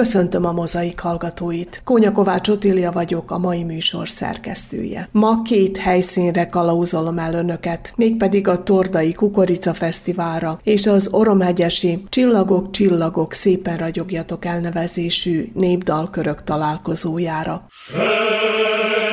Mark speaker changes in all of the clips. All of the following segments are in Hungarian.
Speaker 1: Köszöntöm a mozaik hallgatóit. Kónya Kovács Otília vagyok, a mai műsor szerkesztője. Ma két helyszínre kalauzolom el önöket, mégpedig a Tordai Kukorica Fesztiválra és az Oromhegyesi Csillagok, Csillagok, szépen ragyogjatok elnevezésű népdalkörök találkozójára.
Speaker 2: többé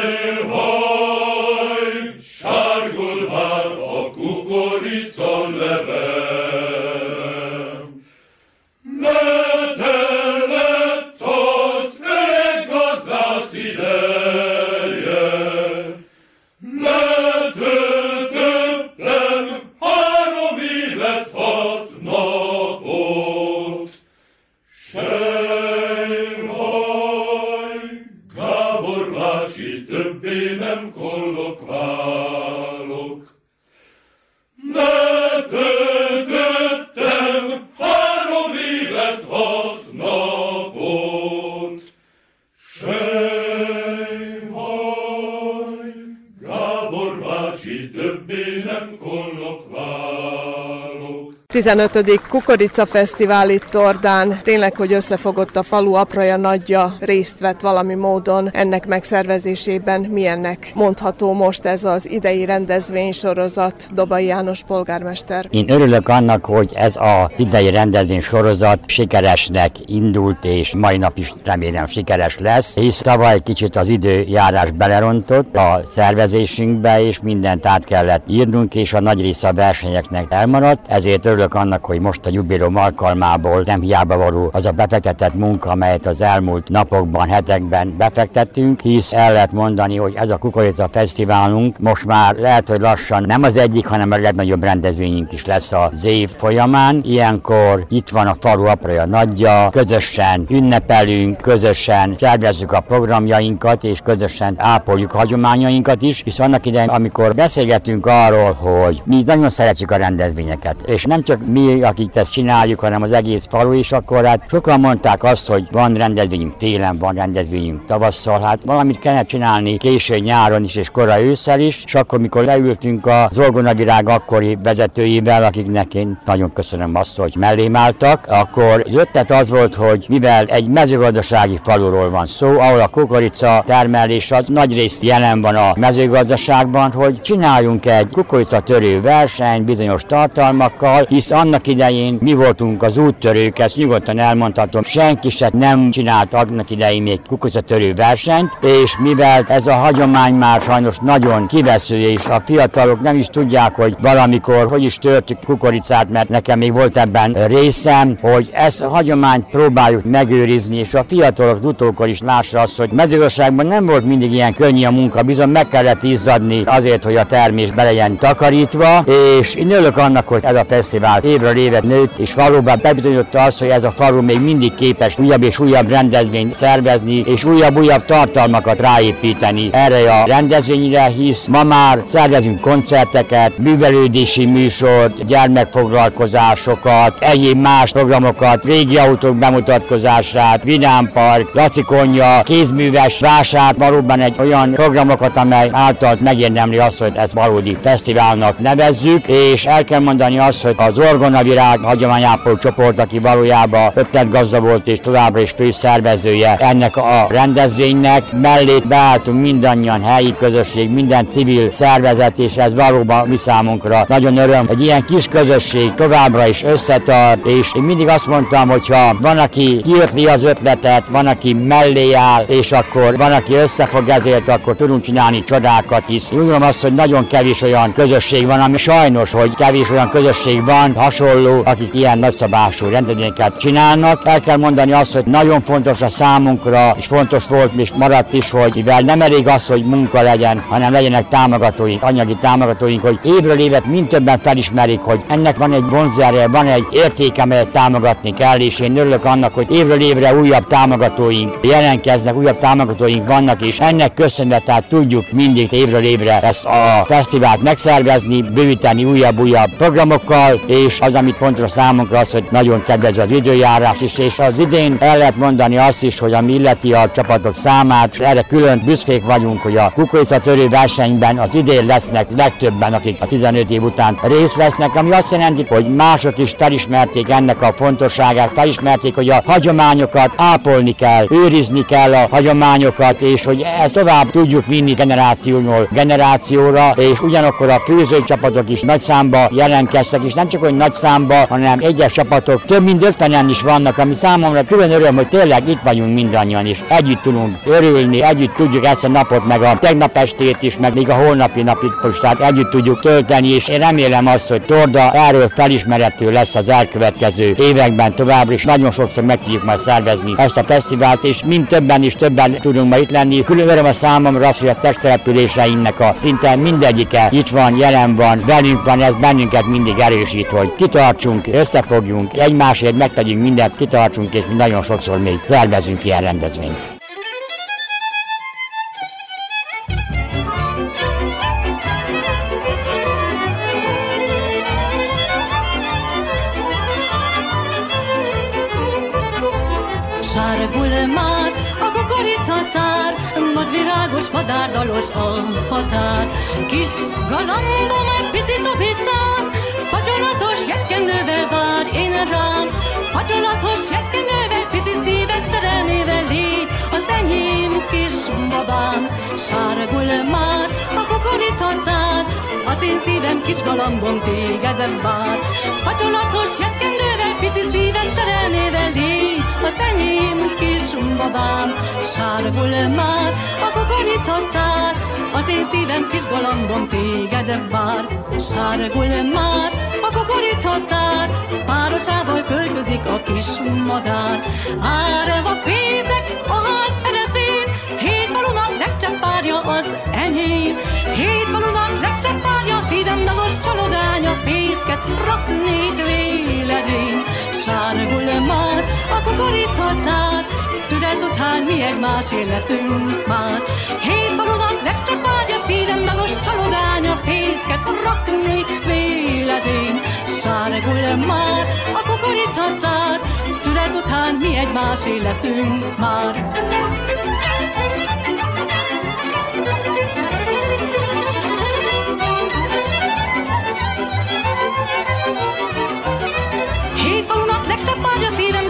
Speaker 1: 15. Kukorica Fesztivál itt Tordán. Tényleg, hogy összefogott a falu apraja nagyja, részt vett valami módon ennek megszervezésében. Milyennek mondható most ez az idei rendezvénysorozat, Dobai János polgármester?
Speaker 3: Én örülök annak, hogy ez a idei rendezvény sorozat sikeresnek indult, és mai nap is remélem sikeres lesz, hisz tavaly kicsit az időjárás belerontott a szervezésünkbe, és mindent át kellett írnunk, és a nagy része a versenyeknek elmaradt, ezért örülök örülök annak, hogy most a jubilom alkalmából nem hiába való az a befektetett munka, amelyet az elmúlt napokban, hetekben befektettünk, hisz el lehet mondani, hogy ez a Kukorica Fesztiválunk most már lehet, hogy lassan nem az egyik, hanem a legnagyobb rendezvényünk is lesz az év folyamán. Ilyenkor itt van a falu apraja nagyja, közösen ünnepelünk, közösen szervezzük a programjainkat, és közösen ápoljuk a hagyományainkat is, hisz annak idején, amikor beszélgetünk arról, hogy mi nagyon szeretjük a rendezvényeket, és nem csak mi, akik ezt csináljuk, hanem az egész falu is, akkor hát sokan mondták azt, hogy van rendezvényünk télen, van rendezvényünk tavasszal, hát valamit kellene csinálni késő nyáron is és korai ősszel is, és akkor, mikor leültünk a Zolgonavirág akkori vezetőivel, akiknek én nagyon köszönöm azt, hogy mellém álltak, akkor az ötlet az volt, hogy mivel egy mezőgazdasági faluról van szó, ahol a kukorica termelés az nagy részt jelen van a mezőgazdaságban, hogy csináljunk egy kukorica törő verseny bizonyos tartalmakkal, hisz annak idején mi voltunk az úttörők, ezt nyugodtan elmondhatom, senki se nem csinált annak idején még kukoricatörő versenyt, és mivel ez a hagyomány már sajnos nagyon kivesző, és a fiatalok nem is tudják, hogy valamikor hogy is törtük kukoricát, mert nekem még volt ebben részem, hogy ezt a hagyományt próbáljuk megőrizni, és a fiatalok utókor is lássa azt, hogy mezőgazdaságban nem volt mindig ilyen könnyű a munka, bizony meg kellett izzadni azért, hogy a termés be legyen takarítva, és én örülök annak, hogy ez a fesztivál vált évről évet nőtt, és valóban bebizonyította azt, hogy ez a falu még mindig képes újabb és újabb rendezvényt szervezni, és újabb-újabb tartalmakat ráépíteni. Erre a rendezvényre, hisz ma már szervezünk koncerteket, művelődési műsort, gyermekfoglalkozásokat, egyéb más programokat, régi autók bemutatkozását, vidámpark, lacikonya, kézműves vásár, valóban egy olyan programokat, amely által megérdemli azt, hogy ezt valódi fesztiválnak nevezzük, és el kell mondani azt, hogy az az Orgonavirág hagyományápoló csoport, aki valójában ötletgazda volt és továbbra is főszervezője ennek a rendezvénynek. Mellé beálltunk mindannyian helyi közösség, minden civil szervezet, és ez valóban mi számunkra nagyon öröm, hogy ilyen kis közösség továbbra is összetart, és én mindig azt mondtam, hogy ha van, aki kiötli az ötletet, van, aki mellé áll, és akkor van, aki összefog ezért, akkor tudunk csinálni csodákat is. Én azt, hogy nagyon kevés olyan közösség van, ami sajnos, hogy kevés olyan közösség van, van hasonló, akik ilyen nagyszabású rendezvényeket csinálnak. El kell mondani azt, hogy nagyon fontos a számunkra, és fontos volt és maradt is, hogy mivel nem elég az, hogy munka legyen, hanem legyenek támogatóink, anyagi támogatóink, hogy évről évet mind többen felismerik, hogy ennek van egy vonzerje, van egy értéke, amelyet támogatni kell, és én örülök annak, hogy évről évre újabb támogatóink jelentkeznek, újabb támogatóink vannak, és ennek köszönhetően tudjuk mindig évről évre ezt a fesztivált megszervezni, bővíteni újabb-újabb programokkal, és az, amit fontos számunkra az, hogy nagyon kedvező az időjárás is, és az idén el lehet mondani azt is, hogy ami illeti a csapatok számát, és erre külön büszkék vagyunk, hogy a kukoricatörő versenyben az idén lesznek legtöbben, akik a 15 év után részt vesznek, ami azt jelenti, hogy mások is felismerték ennek a fontosságát, felismerték, hogy a hagyományokat ápolni kell, őrizni kell a hagyományokat, és hogy ezt tovább tudjuk vinni generációról generációra, és ugyanakkor a főzőcsapatok is nagy számba jelentkeztek, és nem csak hogy nagy számba, hanem egyes csapatok több mint ötvenen is vannak, ami számomra külön öröm, hogy tényleg itt vagyunk mindannyian, és együtt tudunk örülni, együtt tudjuk ezt a napot, meg a tegnap estét is, meg még a holnapi napig is, tehát együtt tudjuk tölteni, és én remélem azt, hogy Torda erről felismerető lesz az elkövetkező években továbbra is. Nagyon sokszor meg tudjuk majd szervezni ezt a fesztivált, és mind többen is többen tudunk majd itt lenni. Külön öröm a számomra az, hogy a testtelepüléseimnek a szinte mindegyike itt van, jelen van, velünk van, ez bennünket mindig erősít, hogy kitartsunk, összefogjunk, egymásért megtegyünk mindent, kitartsunk, és nagyon sokszor még szervezünk ilyen rendezvényt.
Speaker 4: Sárgul már a kukorica szár, vadvirágos madárdalos a határ. Kis galambom babám. Sárgul már a kukorica szár, az én szívem kis galambom téged vár. Patyolatos jetkendővel picit szívet szerelmével légy, az enyém kis babám. Sárgul már a kukorica szár, az én szívem kis galambom téged vár. Sárgul már a kukorica szár, párosával költözik a kis madár. Árva fézek a ház hét falunak legszebb párja az enyém. Hét falunak legszebb párja, szívem dagos csalogánya, fészket raknék véledén. Sárgul már a kukorica szár, szület után mi egymásé leszünk már. Hét falunak legszebb párja, szívem dagos csalogánya, fészket raknék véledén. Sárgul már a kukorica szár, szület után mi egymásé leszünk már.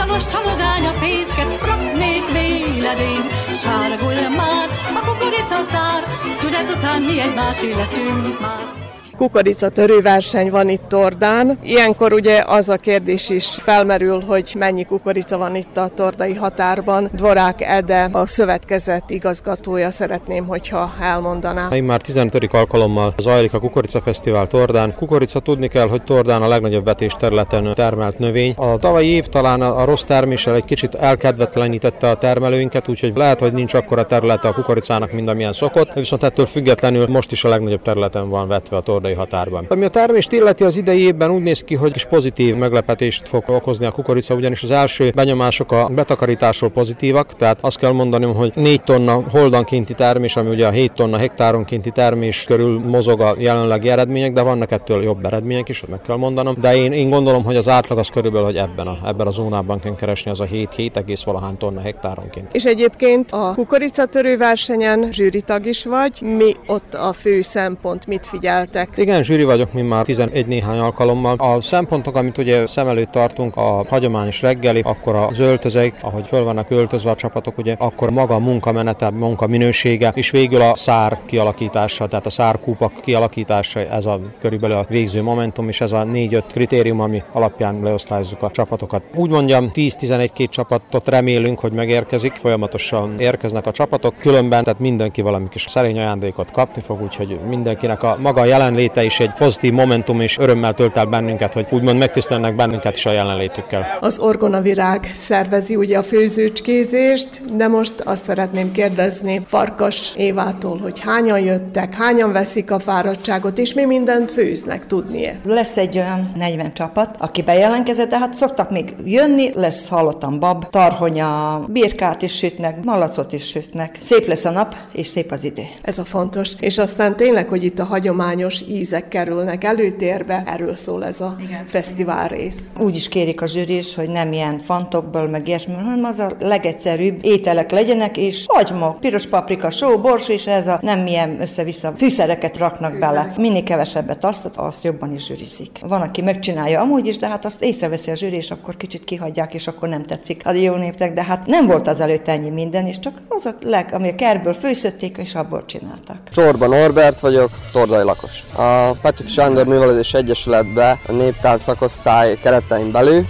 Speaker 4: Párja, szívem dalos csalogánya, fészket raknék véledén. Sárgul már a kukorica szár, szület után mi egymásé leszünk már
Speaker 1: kukoricatörő verseny van itt Tordán. Ilyenkor ugye az a kérdés is felmerül, hogy mennyi kukorica van itt a tordai határban. Dvorák Ede, a szövetkezet igazgatója szeretném, hogyha elmondaná.
Speaker 5: Én már 15. alkalommal zajlik a Kukorica Fesztivál Tordán. Kukorica tudni kell, hogy Tordán a legnagyobb vetés területen termelt növény. A tavalyi év talán a rossz terméssel egy kicsit elkedvetlenítette a termelőinket, úgyhogy lehet, hogy nincs akkora területe a kukoricának, mint amilyen szokott, viszont ettől függetlenül most is a legnagyobb területen van vetve a Torda kanaday határban. Ami a termést illeti az idei évben úgy néz ki, hogy is pozitív meglepetést fog okozni a kukorica, ugyanis az első benyomások a betakarításról pozitívak, tehát azt kell mondanom, hogy 4 tonna holdankénti termés, ami ugye a 7 tonna hektáronkénti termés körül mozog a jelenlegi eredmények, de vannak ettől jobb eredmények is, meg kell mondanom. De én, én gondolom, hogy az átlag az körülbelül, hogy ebben a, ebben a zónában kell keresni az a 7-7 egész valahány tonna hektáronként.
Speaker 1: És egyébként a kukoricatörő versenyen zsűritag is vagy. Mi ott a fő szempont, mit figyeltek?
Speaker 5: Igen, zsűri vagyok, mi már 11 néhány alkalommal. A szempontok, amit ugye szem előtt tartunk, a hagyományos reggeli, akkor a öltözék, ahogy föl vannak öltözve a csapatok, ugye, akkor maga a munkamenete, munka minősége, és végül a szár kialakítása, tehát a szárkúpak kialakítása, ez a körülbelül a végző momentum, és ez a 4-5 kritérium, ami alapján leosztályozzuk a csapatokat. Úgy mondjam, 10-11-2 csapatot remélünk, hogy megérkezik, folyamatosan érkeznek a csapatok, különben, tehát mindenki valami kis szerény ajándékot kapni fog, úgyhogy mindenkinek a maga jelenlét héte is egy pozitív momentum és örömmel tölt el bennünket, hogy úgymond megtisztelnek bennünket is a jelenlétükkel.
Speaker 1: Az Orgonavirág szervezi ugye a főzőcskézést, de most azt szeretném kérdezni Farkas Évától, hogy hányan jöttek, hányan veszik a fáradtságot, és mi mindent főznek, tudnie.
Speaker 6: Lesz egy olyan 40 csapat, aki bejelentkezett, de hát szoktak még jönni, lesz hallottam bab, tarhonya, birkát is sütnek, malacot is sütnek. Szép lesz a nap, és szép az idő.
Speaker 1: Ez a fontos. És aztán tényleg, hogy itt a hagyományos ízek kerülnek előtérbe, erről szól ez a Igen. fesztivál rész.
Speaker 6: Úgy is kérik a zsűris, hogy nem ilyen fantokból, meg ilyesmi, hanem az a legegyszerűbb ételek legyenek, és hagyma, piros paprika, só, bors, és ez a nem ilyen össze-vissza fűszereket raknak Fűszerek. bele. Minél kevesebbet azt, azt jobban is zsűrizik. Van, aki megcsinálja amúgy is, de hát azt észreveszi a zsűri, és akkor kicsit kihagyják, és akkor nem tetszik a jó népnek, de hát nem volt az előtt ennyi minden, és csak az a leg, ami a kerből főszötték, és abból csináltak.
Speaker 7: Csorban Norbert vagyok, Tordai lakos. A Petőfi Sándor Művelődés Egyesületbe a néptánc szakosztály keretein belül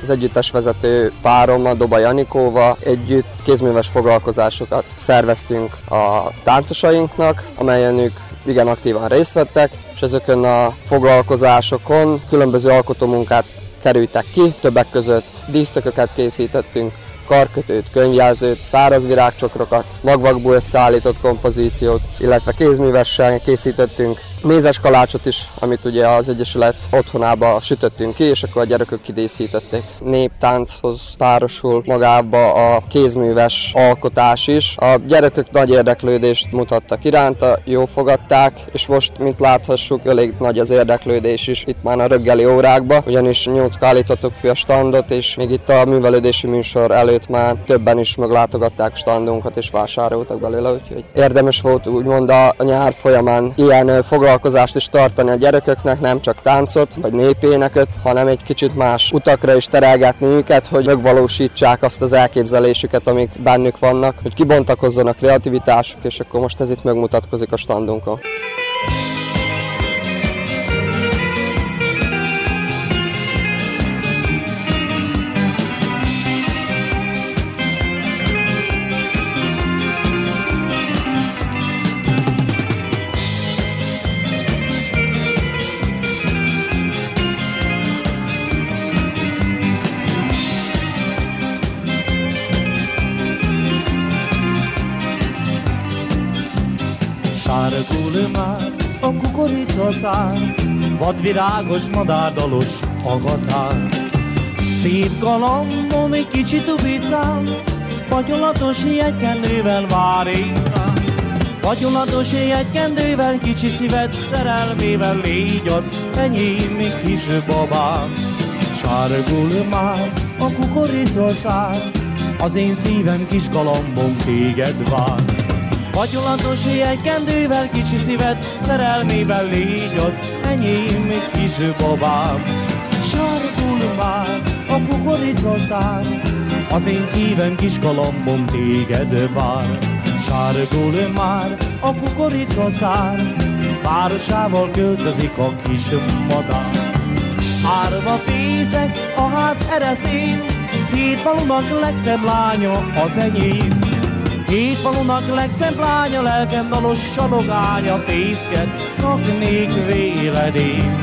Speaker 7: az együttes vezető párom, a Doba Janikóva együtt kézműves foglalkozásokat szerveztünk a táncosainknak, amelyen ők igen aktívan részt vettek, és ezeken a foglalkozásokon különböző alkotómunkát kerültek ki, többek között dísztököket készítettünk, karkötőt, könyvjelzőt, száraz virágcsokrokat, magvakból összeállított kompozíciót, illetve kézművessel készítettünk mézes kalácsot is, amit ugye az Egyesület otthonába sütöttünk ki, és akkor a gyerekek kidészítették. Néptánchoz párosul magába a kézműves alkotás is. A gyerekek nagy érdeklődést mutattak iránta, jó fogadták, és most, mint láthassuk, elég nagy az érdeklődés is itt már a röggeli órákba, ugyanis nyolc állítottuk fi a standot, és még itt a művelődési műsor előtt már többen is meglátogatták standunkat, és vásároltak belőle, úgyhogy érdemes volt úgymond a nyár folyamán ilyen foglalkozásokat foglalkozást is tartani a gyereköknek, nem csak táncot vagy népéneket, hanem egy kicsit más utakra is terelgetni őket, hogy megvalósítsák azt az elképzelésüket, amik bennük vannak, hogy kibontakozzon a kreativitásuk, és akkor most ez itt megmutatkozik a standunkon.
Speaker 8: Kukoricaszár, vadvirágos madárdalos a határ. Szép galambon egy kicsit tubicán, vagyolatos jegykendővel vár én rám. Vagyolatos jegykendővel, kicsi szíved szerelmével légy az enyém, kis babám. Sárgul már a kukoricaszár, az én szívem kis galambom téged vár. Vagyolatos kendővel, kicsi szíved, szerelmével légy az enyém, még kis babám. Sarkul már a kukoricaszár, az én szívem kis kalambom téged vár. Sárgul már a kukoricaszár, városával költözik a kis madár. Árva fészek a ház ereszén, hét falunak legszebb lánya az enyém. Két falunak legszebb lánya, lelkem dalos salogánya, fészket raknék véledén.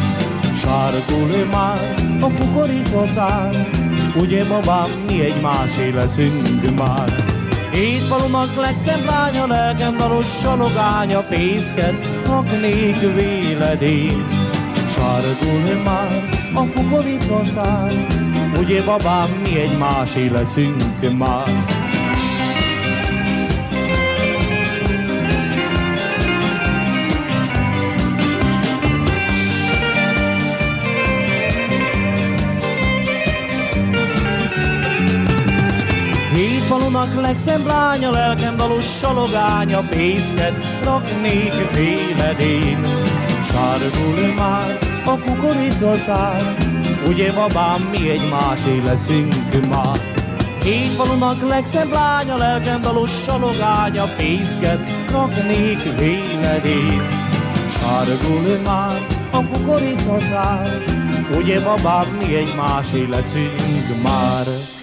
Speaker 8: Sárgul már a kukoricaszár, ugye babám, mi egymásé leszünk már. Két falunak legszebb lánya, lelkem dalos salogánya, fészket raknék véledén. Sárgul már a kukoricaszár, ugye babám, mi egymásé leszünk már. Falunak legszebb lánya, lelkem dalos salogánya, fészket raknék véledén. Sárgul már a kukoricaszár, ugye babám, mi egymásé leszünk már. Hét falunak legszebb lánya, lelkem dalos salogánya, fészket raknék véledén. Sárgul már a kukoricaszár, ugye babám, mi egymásé leszünk már.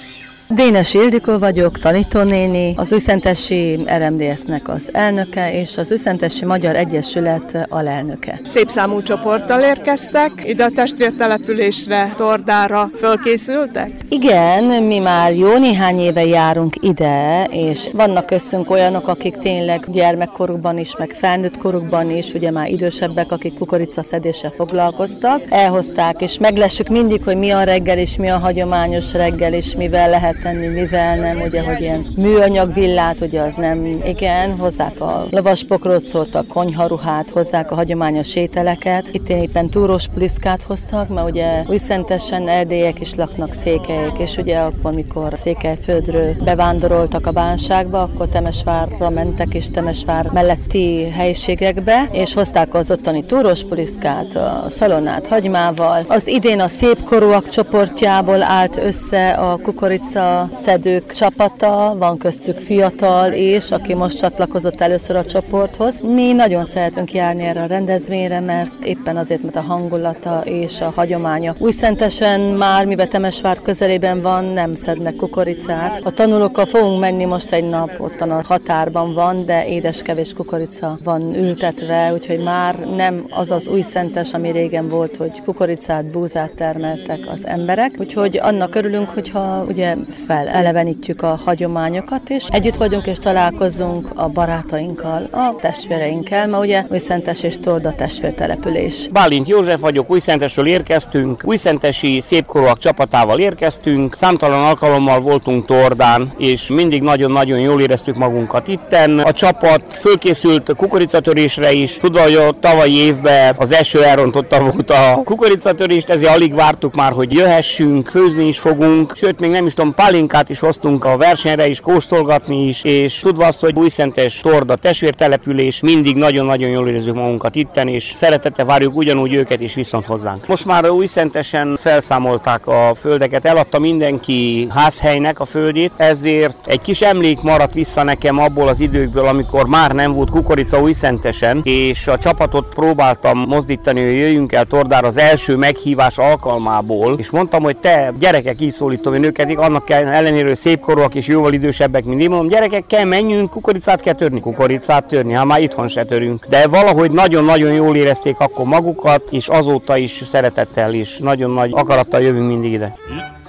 Speaker 9: Dénes Ildikó vagyok, tanítónéni, az Újszentesi RMDS-nek az elnöke, és az Újszentesi Magyar Egyesület alelnöke.
Speaker 1: Szép számú csoporttal érkeztek, ide a testvértelepülésre, Tordára fölkészültek?
Speaker 9: Igen, mi már jó néhány éve járunk ide, és vannak köztünk olyanok, akik tényleg gyermekkorukban is, meg felnőtt korukban is, ugye már idősebbek, akik kukoricaszedéssel foglalkoztak, elhozták, és meglessük mindig, hogy mi a reggel, és mi a hagyományos reggel, és mivel lehet tenni, mivel nem, ugye, hogy ilyen műanyag villát, ugye az nem, igen, hozzák a lavaspokrocot, a konyharuhát, hozzák a hagyományos ételeket. Itt éppen túrós pliszkát hoztak, mert ugye újszentesen erdélyek is laknak székelyek, és ugye akkor, mikor Székelyföldről bevándoroltak a bánságba, akkor Temesvárra mentek, és Temesvár melletti helyiségekbe, és hozták az ottani túrós pliszkát, a szalonnát hagymával. Az idén a szépkorúak csoportjából állt össze a kukorica szedők csapata, van köztük fiatal és aki most csatlakozott először a csoporthoz. Mi nagyon szeretünk járni erre a rendezvényre, mert éppen azért, mert a hangulata és a hagyománya. Újszentesen már, mivel Temesvár közelében van, nem szednek kukoricát. A tanulókkal fogunk menni most egy nap, ottan a határban van, de édeskevés kukorica van ültetve, úgyhogy már nem az az új szentes, ami régen volt, hogy kukoricát, búzát termeltek az emberek. Úgyhogy annak örülünk, hogyha ugye felelevenítjük a hagyományokat, és együtt vagyunk és találkozunk a barátainkkal, a testvéreinkkel, mert ugye Újszentes és Torda testvértelepülés.
Speaker 10: Bálint József vagyok, Újszentesről érkeztünk, újszentesi szépkorúak csapatával érkeztünk, számtalan alkalommal voltunk Tordán, és mindig nagyon-nagyon jól éreztük magunkat itten. A csapat fölkészült kukoricatörésre is, tudva, hogy a tavalyi évben az eső elrontotta volt a kukoricatörést, ezért alig vártuk már, hogy jöhessünk, főzni is fogunk, sőt, még nem is tudom, palinkát is hoztunk a versenyre is, kóstolgatni is, és tudva azt, hogy Újszentes Torda testvértelepülés, mindig nagyon-nagyon jól érezzük magunkat itten, és szeretete várjuk ugyanúgy őket is viszont hozzánk. Most már Újszentesen felszámolták a földeket, eladta mindenki házhelynek a földét, ezért egy kis emlék maradt vissza nekem abból az időkből, amikor már nem volt kukorica Újszentesen, és a csapatot próbáltam mozdítani, hogy jöjjünk el Tordára az első meghívás alkalmából, és mondtam, hogy te gyerekek, így szólítom én őket, annak kell ellenére szépkorúak és jóval idősebbek, mint én mondom, gyerekek, kell menjünk, kukoricát kell törni, kukoricát törni, hát már itthon se törünk. De valahogy nagyon-nagyon jól érezték akkor magukat, és azóta is szeretettel is, nagyon nagy akarattal jövünk mindig ide.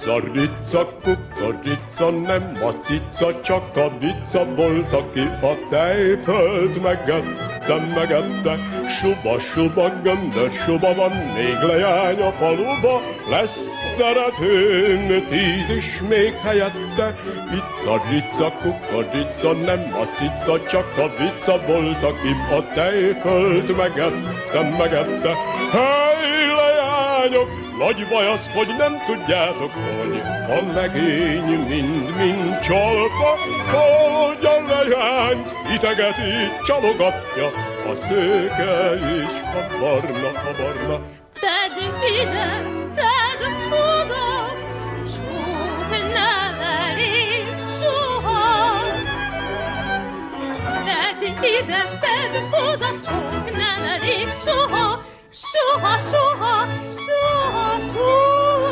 Speaker 2: Ica, rica, kukorica, nem a csak a vica volt, aki a tejföld megette, megette. Suba, suba, göndör, suba van, még lejány a faluba, lesz szeretőm, tíz is még helyette. Ica, rica, kukorica, nem a cica, csak a vica volt, aki a tejföld megette, megette. Hely, leányok, nagy baj az, hogy nem tudjátok, hogy a legény mind-mind csalpa, hogy a lejányt itegeti, csalogatja, a szőke is a barna.
Speaker 11: Tedd ide, tedd ide, tedd oda, csók nem elég soha, soha, soha, soha, soha.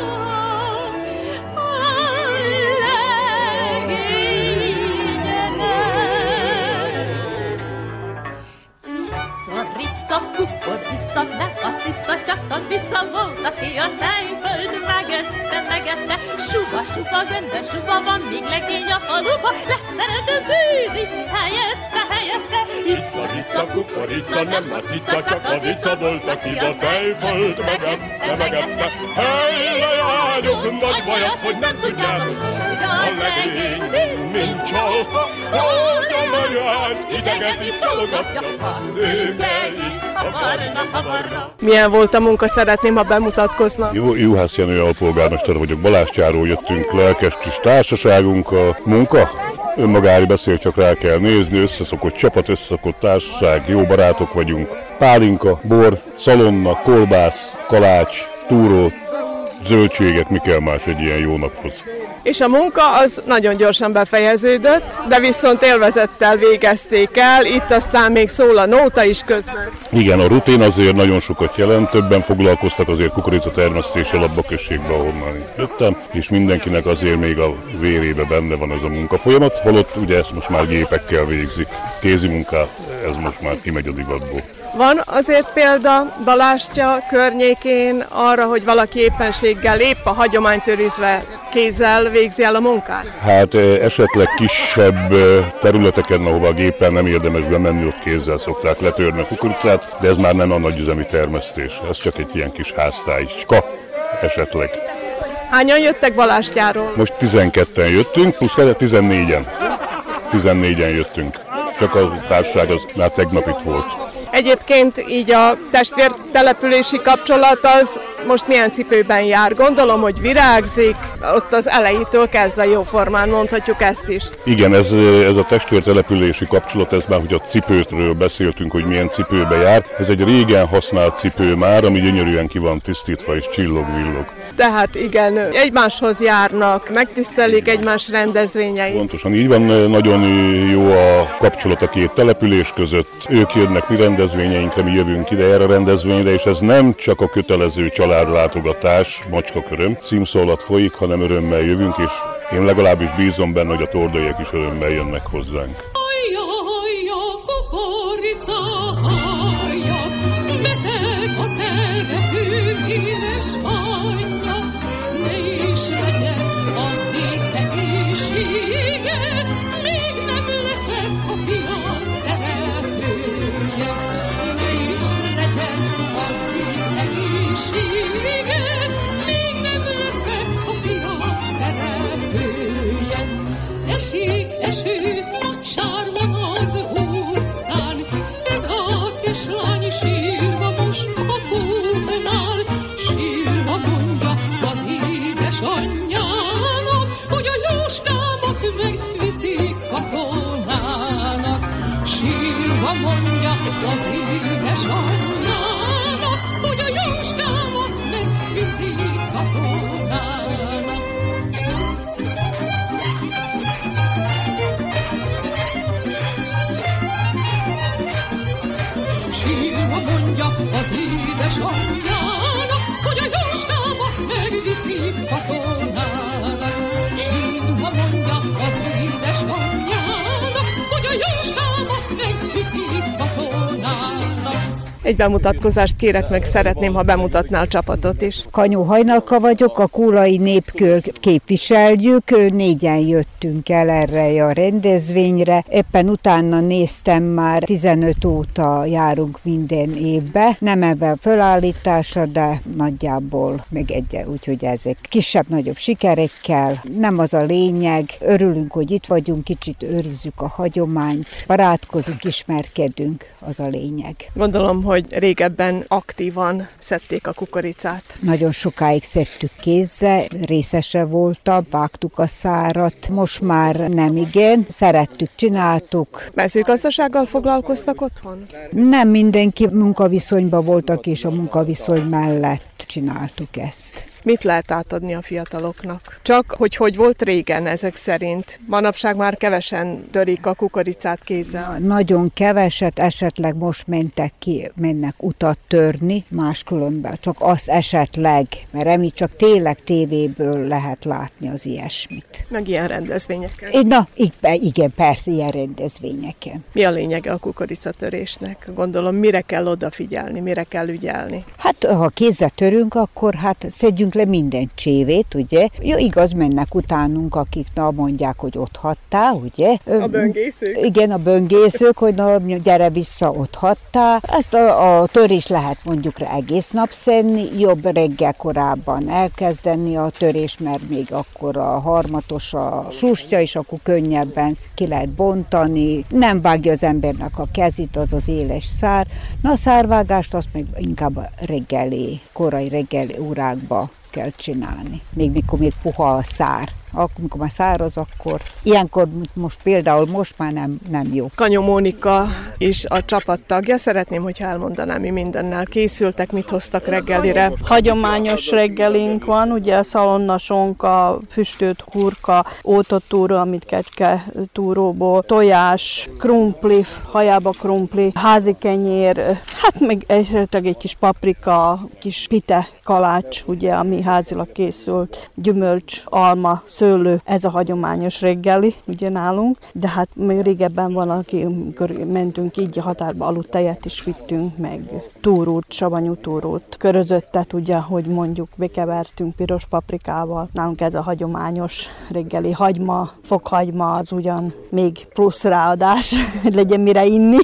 Speaker 11: A legényemet. Rica, kukorica, ne a cica, csak a vica volt, aki a tejföld megette, megette. Suba, suba, gönde, suba van, míg legény a faluba, lesz szerető bűz is, helyette, helyette.
Speaker 2: Ica, ica, kukorica, nem a cica, csak a vica volt, aki a tejföld megette, megette. Hely, leányok, nagy baj az, hogy nem tudjátok, a legény mind hogy a lejány idegeti csalogatja, a szőke is a barna, a barna.
Speaker 1: Milyen volt a munka, szeretném, ha bemutatkozna.
Speaker 12: Jó, Juhász Jenő alpolgármester vagyok, Balázscsáról jöttünk, lelkes kis társaságunk a munka. Önmagári beszél, csak rá kell nézni, összeszokott csapat, összeszokott társaság, jó barátok vagyunk. Pálinka, bor, szalonna, kolbász, kalács, túró, zöldséget, mi kell más egy ilyen jó naphoz.
Speaker 13: És a munka az nagyon gyorsan befejeződött, de viszont élvezettel végezték el, itt aztán még szól a nóta is közben.
Speaker 12: Igen, a rutin azért nagyon sokat jelent, többen foglalkoztak azért kukorica termesztéssel a községbe, ahonnan jöttem, és mindenkinek azért még a vérébe benne van ez a munkafolyamat, holott ugye ezt most már gépekkel végzik. Kézi munká, ez most már kimegy a divatból.
Speaker 13: Van azért példa Balástya környékén arra, hogy valaki éppenséggel épp a hagyománytőrizve kézzel végzi el a munkát?
Speaker 12: Hát esetleg kisebb területeken, ahova a géppel nem érdemes bemenni, ott kézzel szokták letörni a kukoricát, de ez már nem a nagyüzemi termesztés, ez csak egy ilyen kis háztáicska esetleg.
Speaker 13: Hányan jöttek Balástyáról?
Speaker 12: Most 12-en jöttünk, plusz 14-en. 14-en jöttünk. Csak a társaság az már tegnap itt volt.
Speaker 13: Egyébként így a testvér települési kapcsolat az most milyen cipőben jár? Gondolom, hogy virágzik, ott az elejétől kezdve jóformán mondhatjuk ezt is.
Speaker 12: Igen, ez, ez a testvértelepülési kapcsolat, ez már, hogy a cipőtről beszéltünk, hogy milyen cipőbe jár. Ez egy régen használt cipő már, ami gyönyörűen ki van tisztítva és csillog-villog.
Speaker 13: Tehát igen, egymáshoz járnak, megtisztelik egymás rendezvényeit.
Speaker 12: Pontosan így van, nagyon jó a kapcsolat a két település között. Ők jönnek mi rendezvényeinkre, mi jövünk ide erre a rendezvényre, és ez nem csak a kötelező családlátogatás, macskaköröm címszólat folyik, hanem örömmel jövünk, és én legalábbis bízom benne, hogy a tordaiak is örömmel jönnek hozzánk.
Speaker 14: esik, eső, nagy sárban az utcán. Ez a kislány sírva most a kútnál, sírva mondja az édesanyjának, hogy a jóskámat megviszik katonának. Sírva mondja az édesanyjának, 开始
Speaker 13: Egy bemutatkozást kérek meg, szeretném, ha bemutatná a csapatot is.
Speaker 15: Kanyó Hajnalka vagyok, a Kúlai Népkör képviseljük, négyen jöttünk el erre a rendezvényre. Éppen utána néztem már, 15 óta járunk minden évbe. Nem ebben fölállítása, de nagyjából meg egy, úgyhogy ezek kisebb-nagyobb sikerekkel. Nem az a lényeg, örülünk, hogy itt vagyunk, kicsit őrizzük a hagyományt, barátkozunk, ismerkedünk, az a lényeg.
Speaker 13: Gondolom, hogy régebben aktívan szedték a kukoricát.
Speaker 15: Nagyon sokáig szedtük kézzel, részese voltam, vágtuk a szárat, most már nem igen, szerettük, csináltuk.
Speaker 13: Mezőgazdasággal foglalkoztak otthon?
Speaker 15: Nem mindenki munkaviszonyban voltak, és a munkaviszony mellett csináltuk ezt.
Speaker 13: Mit lehet átadni a fiataloknak? Csak, hogy hogy volt régen ezek szerint. Manapság már kevesen törik a kukoricát kézzel.
Speaker 15: Nagyon keveset, esetleg most mentek ki, mennek utat törni, máskülönben csak az esetleg, mert emi csak tényleg tévéből lehet látni az ilyesmit.
Speaker 13: Meg ilyen rendezvényeken.
Speaker 15: Na, igen, persze, ilyen rendezvényeken.
Speaker 13: Mi a lényege a kukoricatörésnek? Gondolom, mire kell odafigyelni, mire kell ügyelni?
Speaker 15: Hát, ha kézzel törünk, akkor hát szedjünk le minden csévét, ugye? Jó, igaz, mennek utánunk, akik na, mondják, hogy ott hattál, ugye?
Speaker 13: A böngészők?
Speaker 15: Igen, a böngészők, hogy na, gyere vissza, ott hattál. Ezt a, a törés lehet mondjuk egész nap szedni, jobb reggel korábban elkezdeni a törés, mert még akkor a harmatos a sustja, és akkor könnyebben ki lehet bontani. Nem vágja az embernek a kezét, az az éles szár. Na a szárvágást azt még inkább reggeli, korai reggeli órákba kell csinálni. Még mikor még puha a szár amikor már száraz, akkor ilyenkor most például most már nem, nem jó.
Speaker 13: Kanyó Mónika is a csapat tagja. Szeretném, hogyha elmondanám, mi mindennel készültek, mit hoztak reggelire.
Speaker 16: Hagyományos reggelink van, ugye szalonnasonka, füstölt hurka, ótotúra, amit kecske túróból, tojás, krumpli, hajába krumpli, házi kenyér, hát még esetleg egy kis paprika, kis pite kalács, ugye, ami házilag készült, gyümölcs, alma, szőlő, ez a hagyományos reggeli, ugye nálunk, de hát még régebben van, aki, amikor mentünk így a határba, aludt tejet is vittünk, meg túrót, savanyú túrót, körözöttet, ugye, hogy mondjuk bekevertünk piros paprikával, nálunk ez a hagyományos reggeli hagyma, fokhagyma, az ugyan még plusz ráadás, hogy legyen mire inni.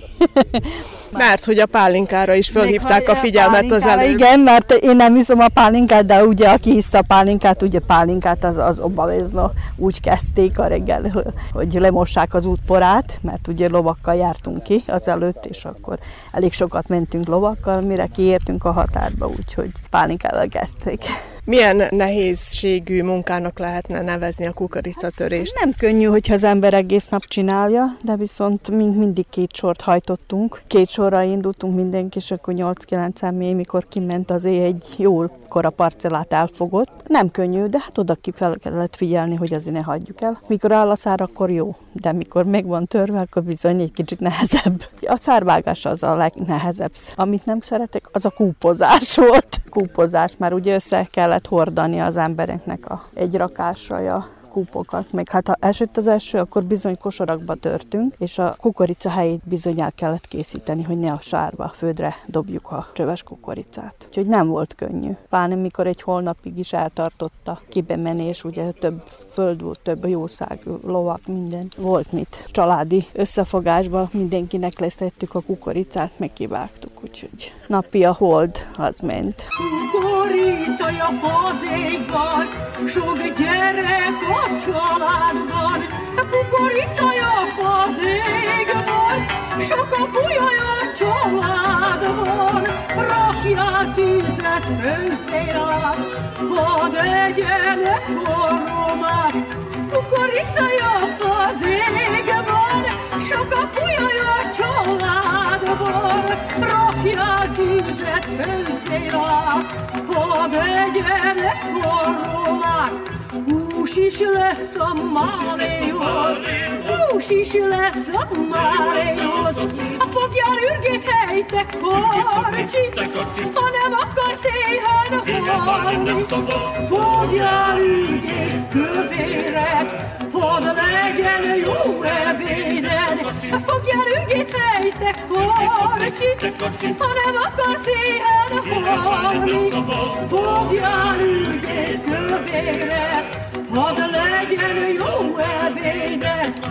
Speaker 13: Mert hogy a pálinkára is fölhívták a figyelmet az előbb.
Speaker 16: Igen, mert én nem hiszem a pálinkát, de ugye aki hisz a pálinkát, ugye pálinkát az, az obavezno úgy kezdték a reggel, hogy lemossák az útporát, mert ugye lovakkal jártunk ki az előtt, és akkor elég sokat mentünk lovakkal, mire kiértünk a határba, úgyhogy pálinkával kezdték.
Speaker 13: Milyen nehézségű munkának lehetne nevezni a kukoricatörést?
Speaker 16: Nem könnyű, hogyha az ember egész nap csinálja, de viszont mind, mindig két sort hajtottunk. Két sorra indultunk mindenki, és akkor 8-9 mély, mikor kiment az egy jó kora parcellát elfogott. Nem könnyű, de hát oda ki fel kellett figyelni, hogy azért ne hagyjuk el. Mikor áll a szár, akkor jó, de mikor meg van törve, akkor bizony egy kicsit nehezebb. A szárvágás az a legnehezebb. Amit nem szeretek, az a kúpozás volt. Kúpozás, már ugye össze kellett hordani az embereknek a egy rakásra a kúpokat, meg hát ha esett az eső, akkor bizony kosarakba törtünk, és a kukorica helyét bizony el kellett készíteni, hogy ne a sárba, a földre dobjuk a csöves kukoricát. Úgyhogy nem volt könnyű. Pláne mikor egy holnapig is eltartotta kibemenés, ugye több föld volt, több jószág, lovak, minden. Volt mit. Családi összefogásban mindenkinek leszettük a kukoricát, megkivágtuk, úgyhogy napi a hold, az ment.
Speaker 17: Kukoricaja fazékban, sok gyerek a családban, kukoricaja fazékban, sok a bujaja a családban, rakjál tűzet főzérát, hadd egyenek koromát, kukoricaja fazékban, sok a bujaja a családban, rakjál tűzet főzérát, hadd egyenek koromát, Hús is lesz a máréhoz, hús is lesz a máréhoz. A fogjál ürgét helytek karcsi, ha nem akarsz éhen halni. Fogjál ürgét kövéret, hadd legyen jó ebéded. Fogjál ürgét helytek karcsi, ha nem akarsz éhen halni. Fogjál ürgét kövéret, hadd legyen jó ebédet.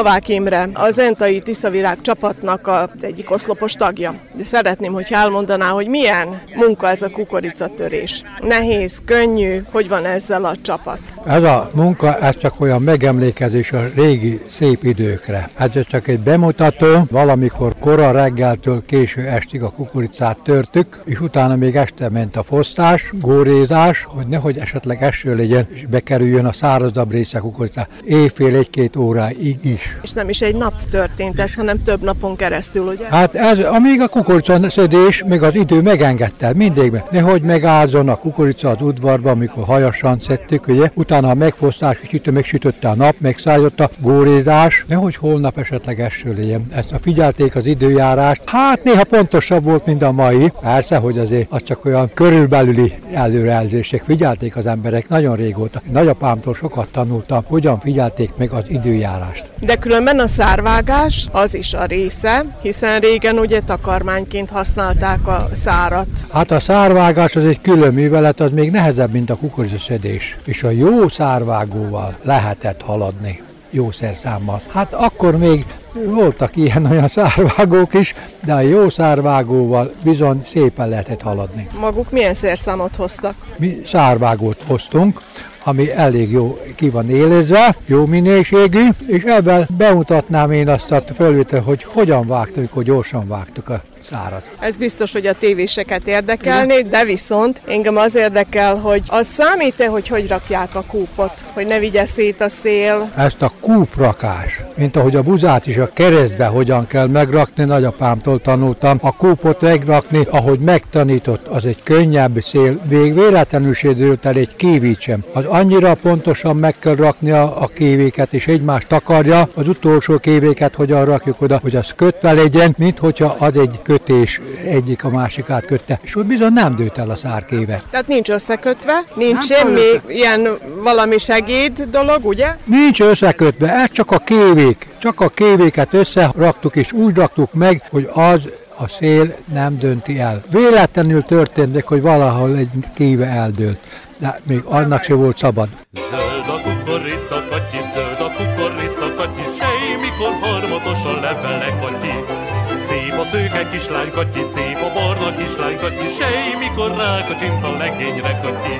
Speaker 13: Novák Imre, az Entai Tiszavirág csapatnak az egyik oszlopos tagja. De szeretném, hogy elmondaná, hogy milyen munka ez a kukoricatörés. Nehéz, könnyű, hogy van ezzel a csapat?
Speaker 18: Ez a munka, ez csak olyan megemlékezés a régi szép időkre. Ez csak egy bemutató, valamikor kora reggeltől késő estig a kukoricát törtük, és utána még este ment a fosztás, górézás, hogy nehogy esetleg eső legyen, és bekerüljön a szárazabb része a kukoricát. Éjfél egy-két óráig is.
Speaker 13: És nem is egy nap történt ez, hanem több napon keresztül, ugye?
Speaker 18: Hát ez, amíg a kukorica szedés, még az idő megengedte mindig, nehogy megálljon a kukorica az udvarba, amikor hajasan szedtük, ugye, utána a megfosztás kicsit megsütötte a nap, megszállott a górézás, nehogy holnap esetleg eső legyen. Ezt a figyelték az időjárást. Hát néha pontosabb volt, mint a mai. Persze, hogy azért az csak olyan körülbelüli előrejelzések. Figyelték az emberek nagyon régóta. Nagyapámtól sokat tanultam, hogyan figyelték meg az időjárást.
Speaker 13: De különben a szárvágás az is a része, hiszen régen ugye takarmányként használták a szárat.
Speaker 18: Hát a szárvágás az egy külön művelet, az még nehezebb, mint a kukoricaszedés. És a jó szárvágóval lehetett haladni jó szerszámmal. Hát akkor még voltak ilyen-olyan szárvágók is, de a jó szárvágóval bizony szépen lehetett haladni.
Speaker 13: Maguk milyen szerszámot hoztak?
Speaker 18: Mi szárvágót hoztunk, ami elég jó ki van élezve, jó minőségű, és ebben bemutatnám én azt a felvétel, hogy hogyan vágtuk, hogy gyorsan vágtuk a szárat.
Speaker 13: Ez biztos, hogy a tévéseket érdekelné, de viszont engem az érdekel, hogy az számít-e, hogy hogy rakják a kúpot, hogy ne vigye szét a szél?
Speaker 18: Ezt a kúprakás, mint ahogy a buzát is a keresztbe hogyan kell megrakni, nagyapámtól tanultam, a kúpot megrakni, ahogy megtanított, az egy könnyebb szél, még véletlenül se el egy sem. Az annyira pontosan meg kell rakni a, a kévéket, és egymást takarja, az utolsó kévéket hogyan rakjuk oda, hogy az kötve legyen, mint hogyha az egy kötés egyik a másikát kötte, és ott bizony nem dőlt el a szárkéve.
Speaker 13: Tehát nincs összekötve, nincs nem semmi össze... ilyen valami segéd dolog, ugye?
Speaker 18: Nincs összekötve, ez csak a kévék. Csak a kévéket összeraktuk, és úgy raktuk meg, hogy az a szél nem dönti el. Véletlenül történt, hogy valahol egy kéve eldőlt, de még annak se volt szabad. Zöld a kukorica, kacsi, zöld a kukorica, kacsi, sej, mikor harmatos a levele, kacsi. Szép a szőke kislány kacsi, szép a barna kislány kacsi, sej, mikor rákacsint a legényre kacsi.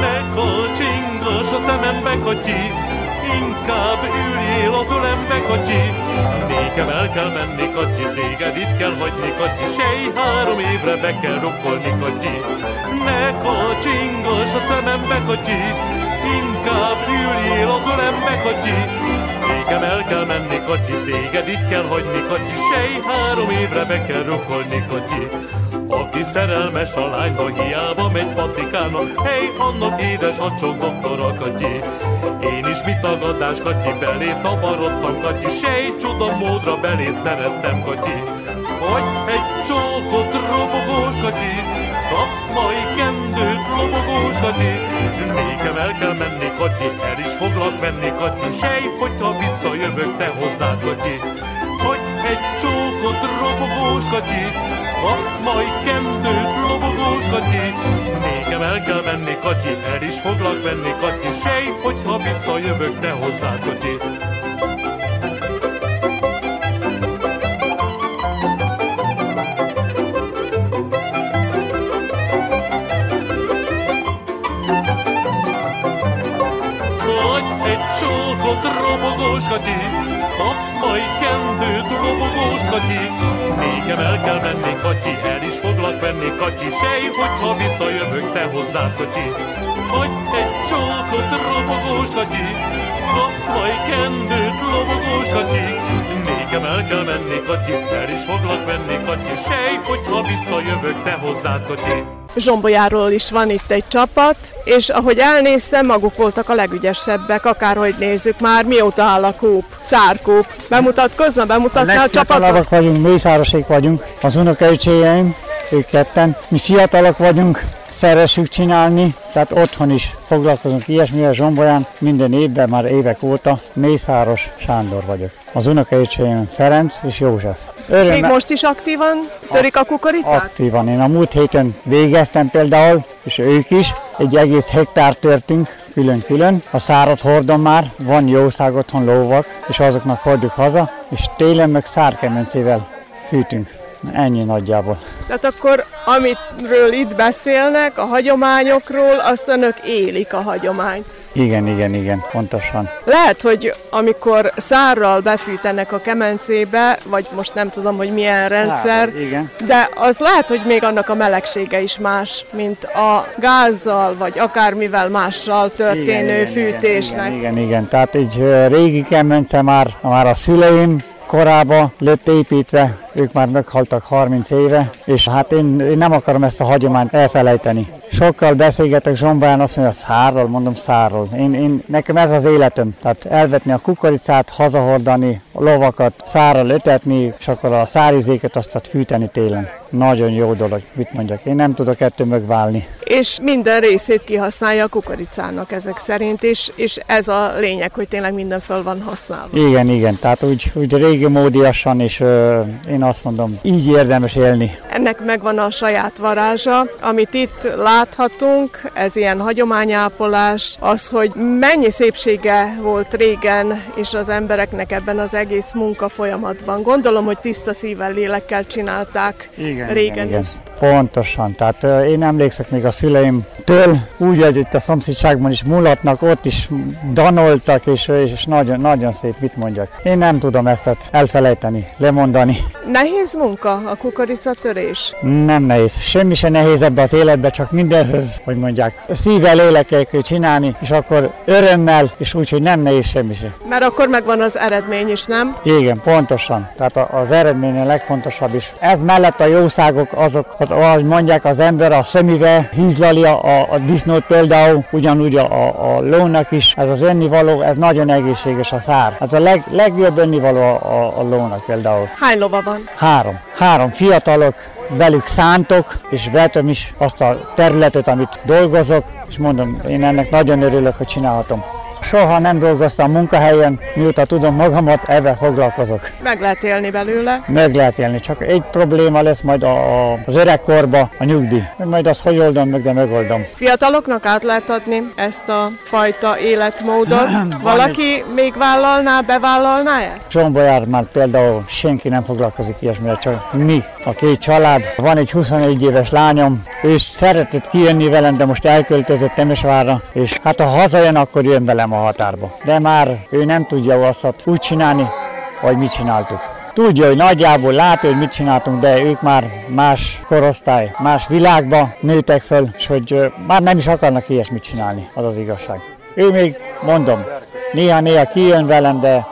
Speaker 18: Ne kacsingas a szemembe kacsi, inkább üljél az ölembe kacsi. Nékem el kell menni kacsi, téged itt kell hagyni kacsi, sej, három évre be kell rokkolni kacsi. Ne kacsingas a szemembe kacsi, inkább üljél az ölembe kacsi. Nekem el kell menni, kacsi, téged itt kell hagyni, kacsi, sej, három évre be kell rokkolni, kacsi. Aki szerelmes a lányba, hiába megy patikána, hely, annak édes a csok doktora, kacsi. Én is mit tagadás, kacsi, belét habarodtam, kacsi, sej, csoda módra belét szerettem, kacsi. Hogy egy csókot robogós, kacsi, kapsz majd kendőt, lobogós, kacsi. Nékem el kell menni, kacsi, el is foglak venni, kacsi, sej, hogyha visszajövök te hozzád, kacsi. Hogy egy csókot robogós, kacsi, kapsz majd kendőt, lobogós, kacsi. Nékem el kell menni, kacsi, el is foglak venni, kacsi, sej, hogyha visszajövök te hozzád, kacsi. Robogós kati, kapsz majd kendőt, robogós kati. Nékem el kell menni, kati, el is foglak venni, kati, sej, hogyha visszajövök te hozzád, kati. Hogy egy csókot, robogós kati, kapsz majd kendőt, robogós kati. Nékem el kell menni, kati, el is foglak venni, kati, sej, hogyha visszajövök te hozzád, kati.
Speaker 13: Zsombolyáról is van itt egy csapat, és ahogy elnéztem, maguk voltak a legügyesebbek, akárhogy nézzük már, mióta áll a kúp, szárkúp. Bemutatkozna, bemutatna a, a csapatot?
Speaker 19: vagyunk, mészárosék vagyunk, az unokaöcséjeim, ők ketten. Mi fiatalok vagyunk, szeressük csinálni, tehát otthon is foglalkozunk ilyesmivel zsombolyán, minden évben már évek óta Mészáros Sándor vagyok. Az unokaöcséim Ferenc és József.
Speaker 13: Örömmel. Még most is aktívan törik a kukoricát?
Speaker 19: Aktívan. Én a múlt héten végeztem például, és ők is. Egy egész hektár törtünk külön-külön. A szárat hordom már, van jószág otthon lóvak, és azoknak hordjuk haza, és télen meg szárkemencével fűtünk. Ennyi nagyjából.
Speaker 13: Tehát akkor, amitről itt beszélnek, a hagyományokról, azt önök élik a hagyományt.
Speaker 19: Igen, igen, igen, pontosan.
Speaker 13: Lehet, hogy amikor szárral befűtenek a kemencébe, vagy most nem tudom, hogy milyen rendszer,
Speaker 19: Szár, igen.
Speaker 13: de az lehet, hogy még annak a melegsége is más, mint a gázzal, vagy akármivel mással történő igen, fűtésnek.
Speaker 19: Igen, igen, igen, igen. Tehát egy régi kemence már, már a szüleim korába lett építve, ők már meghaltak 30 éve, és hát én, én nem akarom ezt a hagyományt elfelejteni. Sokkal beszélgetek Zsombán, azt mondja, szárról, mondom szárról. Én, én, nekem ez az életem. Tehát elvetni a kukoricát, hazahordani, a lovakat, szárral ötetni, és akkor a szárizéket azt fűteni télen. Nagyon jó dolog, mit mondjak. Én nem tudok ettől megválni.
Speaker 13: És minden részét kihasználja a kukoricának ezek szerint, és, és ez a lényeg, hogy tényleg minden föl van használva.
Speaker 19: Igen, igen, tehát úgy, úgy régi módiasan, és ö, én azt mondom, így érdemes élni.
Speaker 13: Ennek megvan a saját varázsa, amit itt láthatunk, ez ilyen hagyományápolás, az, hogy mennyi szépsége volt régen, és az embereknek ebben az egész munka folyamatban. Gondolom, hogy tiszta szívvel, lélekkel csinálták
Speaker 19: igen,
Speaker 13: régen
Speaker 19: igen,
Speaker 13: is.
Speaker 19: igen. Pontosan, tehát én emlékszek még a szüleimtől, úgy, hogy itt a szomszédságban is mulatnak, ott is danoltak, és, és nagyon, nagyon szép, mit mondjak. Én nem tudom ezt elfelejteni, lemondani.
Speaker 13: Nehéz munka a kukoricatörés?
Speaker 19: Nem nehéz, semmi se nehéz ebbe az életbe, csak mindenhez, hogy mondják, szívvel, lélekkel kell csinálni, és akkor örömmel, és úgy, hogy nem nehéz semmi se.
Speaker 13: Mert akkor megvan az eredmény is, nem?
Speaker 19: Igen, pontosan. Tehát az eredmény a legfontosabb is. Ez mellett a jószágok azok, ahogy mondják az ember, a szemével hízlali a, a, a disznót például, ugyanúgy a, a, a lónak is. Ez az ennivaló, ez nagyon egészséges a szár. Ez a leg, legjobb ennivaló a, a, a lónak például.
Speaker 13: Hány lova van?
Speaker 19: Három. Három fiatalok, velük szántok, és vetem is azt a területet, amit dolgozok, és mondom, én ennek nagyon örülök, hogy csinálhatom. Soha nem dolgoztam munkahelyen, mióta tudom magamat, ezzel foglalkozok.
Speaker 13: Meg lehet élni belőle.
Speaker 19: Meg lehet élni, csak egy probléma lesz majd a, a, az öregkorba, a nyugdíj. Majd azt hogy oldom meg, de megoldom.
Speaker 13: Fiataloknak át lehet adni ezt a fajta életmódot. Valaki még vállalná, bevállalná ezt?
Speaker 19: Zsombolyár már például senki nem foglalkozik ilyesmire, csak mi, a két család. Van egy 21 éves lányom, ő szeretett kijönni velem, de most elköltözött Temesvárra, és hát ha hazajön, akkor jön velem a határba. De már ő nem tudja azt úgy csinálni, hogy mit csináltuk. Tudja, hogy nagyjából látja, hogy mit csináltunk, de ők már más korosztály, más világba nőtek föl, és hogy már nem is akarnak ilyesmit csinálni, az az igazság. Ő még, mondom, néha-néha kijön velem, de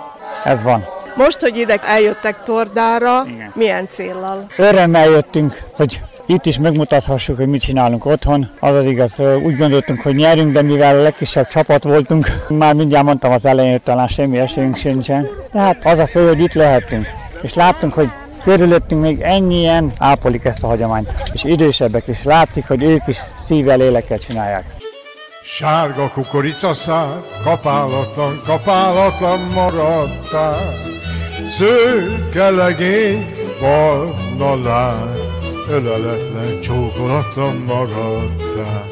Speaker 19: ez van.
Speaker 13: Most, hogy ide eljöttek Tordára, milyen céllal?
Speaker 19: Örömmel jöttünk, hogy itt is megmutathassuk, hogy mit csinálunk otthon. Az az igaz, úgy gondoltunk, hogy nyerünk, de mivel a legkisebb csapat voltunk, már mindjárt mondtam az elején, hogy talán semmi esélyünk sincsen. De hát az a fő, hogy itt lehettünk. És láttunk, hogy körülöttünk még ennyien ápolik ezt a hagyományt. És idősebbek is látszik, hogy ők is szívvel, lélekkel csinálják.
Speaker 20: Sárga kukoricaszár, kapálatlan, kapálatlan maradtál. Szőke legény, barna lány, öleletlen, csókolatlan maradtál.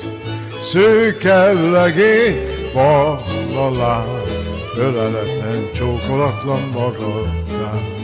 Speaker 20: Szőke legény, barna lány, öleletlen, csókolatlan maradtál.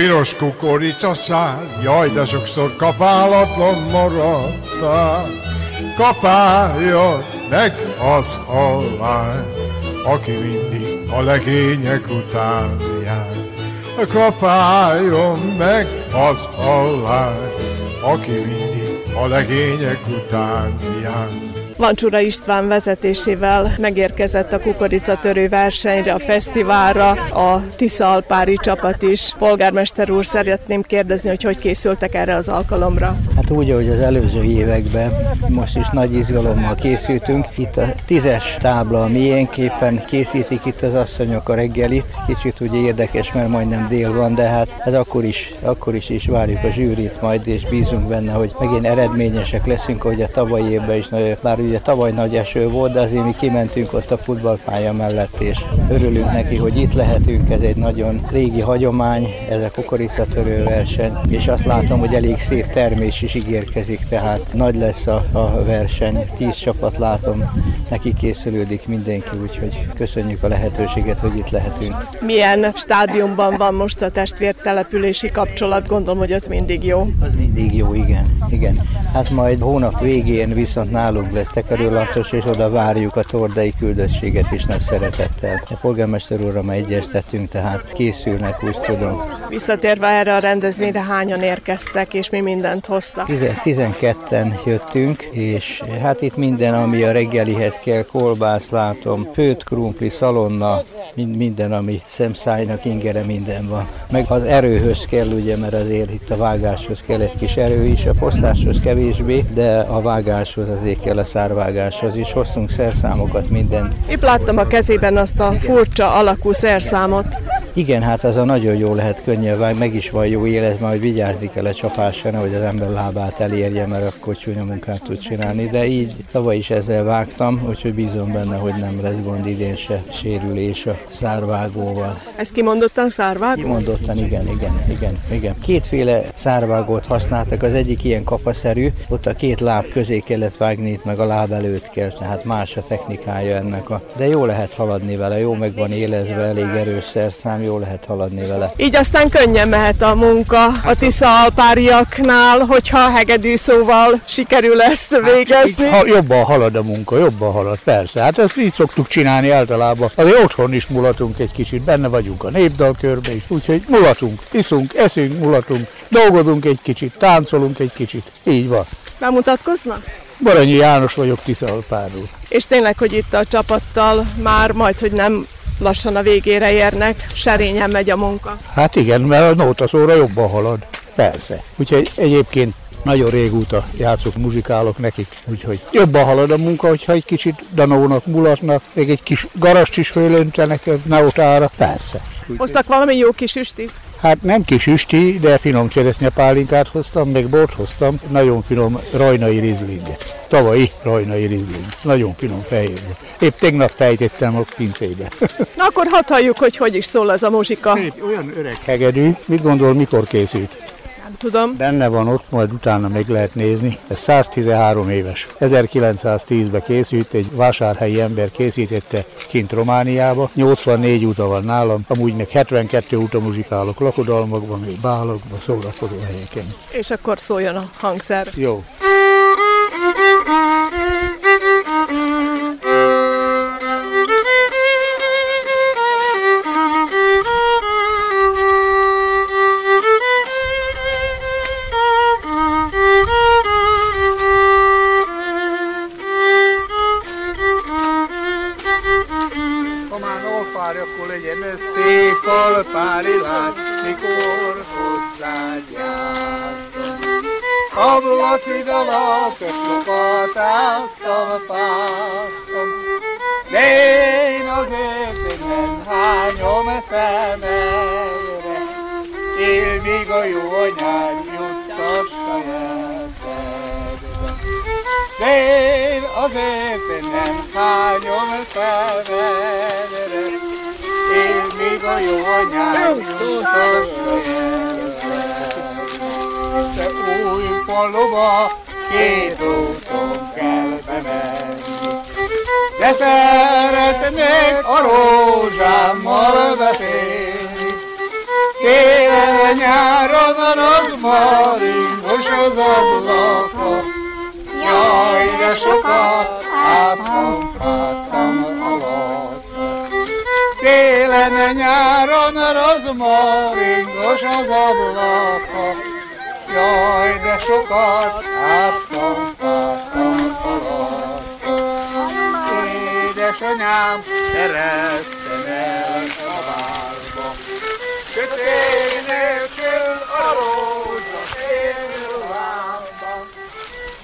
Speaker 20: Piros kukoricaszál, jaj, de sokszor kapálatlan maradtál. Kapálja meg az halvány, aki mindig a legények után jár. Kapáljon meg az halvány, aki mindig a legények után jár.
Speaker 13: Vancsura István vezetésével megérkezett a kukoricatörő versenyre, a fesztiválra, a Tiszalpári csapat is. Polgármester úr, szeretném kérdezni, hogy hogy készültek erre az alkalomra.
Speaker 21: Hát úgy, ahogy az előző években, most is nagy izgalommal készültünk. Itt a tízes tábla miénképpen készítik itt az asszonyok a reggelit. Kicsit ugye érdekes, mert majdnem dél van, de hát ez akkor is, akkor is, is várjuk a zsűrit majd, és bízunk benne, hogy megint eredményesek leszünk, ahogy a tavalyi évben is, bár ugye tavaly nagy eső volt, de azért mi kimentünk ott a futballpálya mellett, és örülünk neki, hogy itt lehetünk, ez egy nagyon régi hagyomány, ez a kukoricatörő verseny, és azt látom, hogy elég szép termés is ígérkezik, tehát nagy lesz a, a verseny, tíz csapat látom, neki készülődik mindenki, úgyhogy köszönjük a lehetőséget, hogy itt lehetünk.
Speaker 13: Milyen stádiumban van most a testvértelepülési kapcsolat? Gondolom, hogy az mindig jó.
Speaker 21: Az mindig jó, igen. igen. Hát majd hónap végén viszont nálunk lesz tekerőlantos, és oda várjuk a tordai küldöttséget is nagy szeretettel. A polgármester úrra egyeztetünk, tehát készülnek, úgy tudom.
Speaker 13: Visszatérve erre a rendezvényre hányan érkeztek, és mi mindent hoztak?
Speaker 21: 12-en jöttünk, és hát itt minden, ami a reggelihez kell, kolbász látom, főt, krumpli, szalonna, mind, minden, ami szemszájnak ingere, minden van. Meg az erőhöz kell, ugye, mert azért itt a vágáshoz kell egy kis erő is, a posztáshoz kevésbé, de a vágáshoz azért kell a szárvágáshoz is. Hoztunk szerszámokat, minden.
Speaker 13: Épp láttam a kezében azt a furcsa alakú szerszámot.
Speaker 21: Igen, hát az a nagyon jó lehet könnyen vág, meg is van jó élet, majd vigyázni kell a csapásra, hogy az ember lábát elérje, mert akkor csúnya munkát tud csinálni. De így tavaly is ezzel vágtam, úgyhogy bízom benne, hogy nem lesz gond idén se sérülés a szárvágóval.
Speaker 13: Ez kimondottan szárvágó?
Speaker 21: Kimondottan, igen, igen, igen, igen. Kétféle szárvágót használtak, az egyik ilyen kapaszerű, ott a két láb közé kellett vágni, itt meg a láb előtt kell, tehát más a technikája ennek a... De jó lehet haladni vele, jó meg van élezve, elég erős szerszám, jó lehet haladni vele.
Speaker 13: Így aztán könnyen mehet a munka a Tisza alpáriaknál, hogyha hegedű szóval sikerül ezt végezni.
Speaker 22: Ha jobban halad a munka, jobban halad, persze. Hát ezt így szoktuk csinálni általában. Azért otthon is mulatunk egy kicsit, benne vagyunk a népdalkörbe is, úgyhogy mulatunk, iszunk, eszünk, mulatunk, dolgozunk egy kicsit, táncolunk egy kicsit. Így van.
Speaker 13: Bemutatkoznak?
Speaker 22: Baranyi János vagyok Tiszalpáról.
Speaker 13: És tényleg, hogy itt a csapattal már majd, hogy nem lassan a végére érnek, serényen megy a munka.
Speaker 22: Hát igen, mert a nótaszóra jobban halad. Persze. Úgyhogy egyébként nagyon régóta játszok, muzsikálok nekik, úgyhogy jobban halad a munka, hogyha egy kicsit danónak, mulatnak, még egy kis garast is fölöntenek a nautára, persze.
Speaker 13: Hoztak valami jó kis üstit?
Speaker 22: Hát nem kis üsti, de finom cseresznyepálinkát hoztam, meg bort hoztam, nagyon finom rajnai rizlinget. Tavalyi rajnai rizling. Nagyon finom fehér. Épp tegnap fejtettem a pincébe.
Speaker 13: Na akkor hadd halljuk, hogy hogy is szól ez a muzsika.
Speaker 22: Egy olyan öreg hegedű, mit gondol, mikor készült?
Speaker 13: Nem tudom.
Speaker 22: Benne van ott, majd utána meg lehet nézni. Ez 113 éves. 1910-ben készült, egy vásárhelyi ember készítette kint Romániába. 84 úta van nálam, amúgy meg 72 úta muzsikálok lakodalmakban, még bálokban, szórakozó helyeken.
Speaker 13: És akkor szóljon a hangszer.
Speaker 22: Jó. Hányom szemedre, él míg a jó anyád juttassa jelzedre. De én azért nem hányom szemedre, él míg a jó anyád juttassa jelzedre. Te új faluba két úton kell bemenni. De szeretnék a rózsámmal beszélni. Télen nyáron az maringos az ablaka. Jaj, de sokat áztam, fáztam alatta. Télen nyáron az maringos az ablaka. Jaj, de sokat áztam, fáztam alatta. Édesanyám, eresztem el a várba. Kötény nélkül a rózsa félvámban.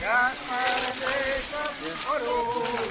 Speaker 22: Ját már a rózsa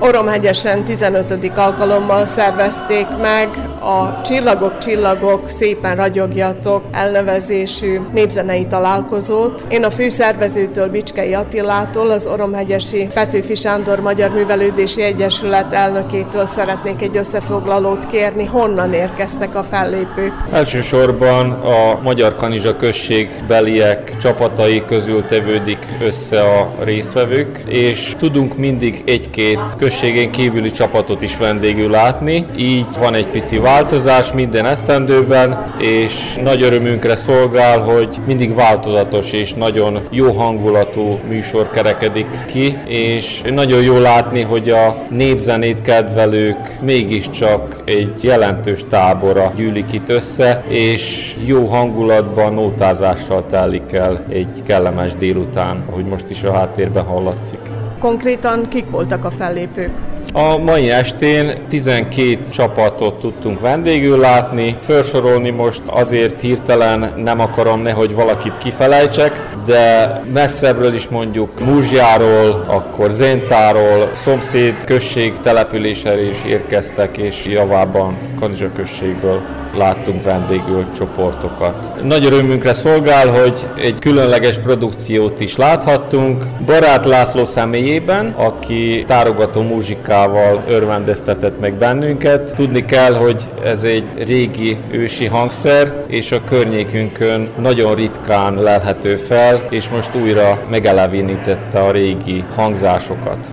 Speaker 13: Oromhegyesen 15. alkalommal szervezték meg a Csillagok, Csillagok, szépen ragyogjatok elnevezésű népzenei találkozót. Én a főszervezőtől, Bicskei Attilától, az Oromhegyesi Petőfi Sándor Magyar Művelődési Egyesület elnökétől szeretnék egy összefoglalót kérni, honnan érkeztek a fellépők.
Speaker 23: Elsősorban a Magyar Kanizsa község beliek csapatai közül tevődik össze a résztvevők, és tudunk mindig egy-két községén kívüli csapatot is vendégül látni, így van egy pici változás minden esztendőben, és nagy örömünkre szolgál, hogy mindig változatos és nagyon jó hangulatú műsor kerekedik ki, és nagyon jó látni, hogy a népzenét kedvelők mégiscsak egy jelentős tábora gyűlik itt össze, és jó hangulatban, nótázással telik el egy kellemes délután, ahogy most is a háttérben hallatszik.
Speaker 1: Konkrétan kik voltak a fellépők?
Speaker 23: A mai estén 12 csapatot tudtunk vendégül látni. Felsorolni most azért hirtelen nem akarom nehogy valakit kifelejtsek, de messzebbről is mondjuk Múzsjáról, akkor Zéntáról, szomszéd község településéről is érkeztek, és javában Kanizsa községből láttunk vendégül csoportokat. Nagy örömünkre szolgál, hogy egy különleges produkciót is láthattunk. Barát László személyében, aki tárogató muzsikával örvendeztetett meg bennünket. Tudni kell, hogy ez egy régi ősi hangszer, és a környékünkön nagyon ritkán lelhető fel, és most újra megelevenítette a régi hangzásokat.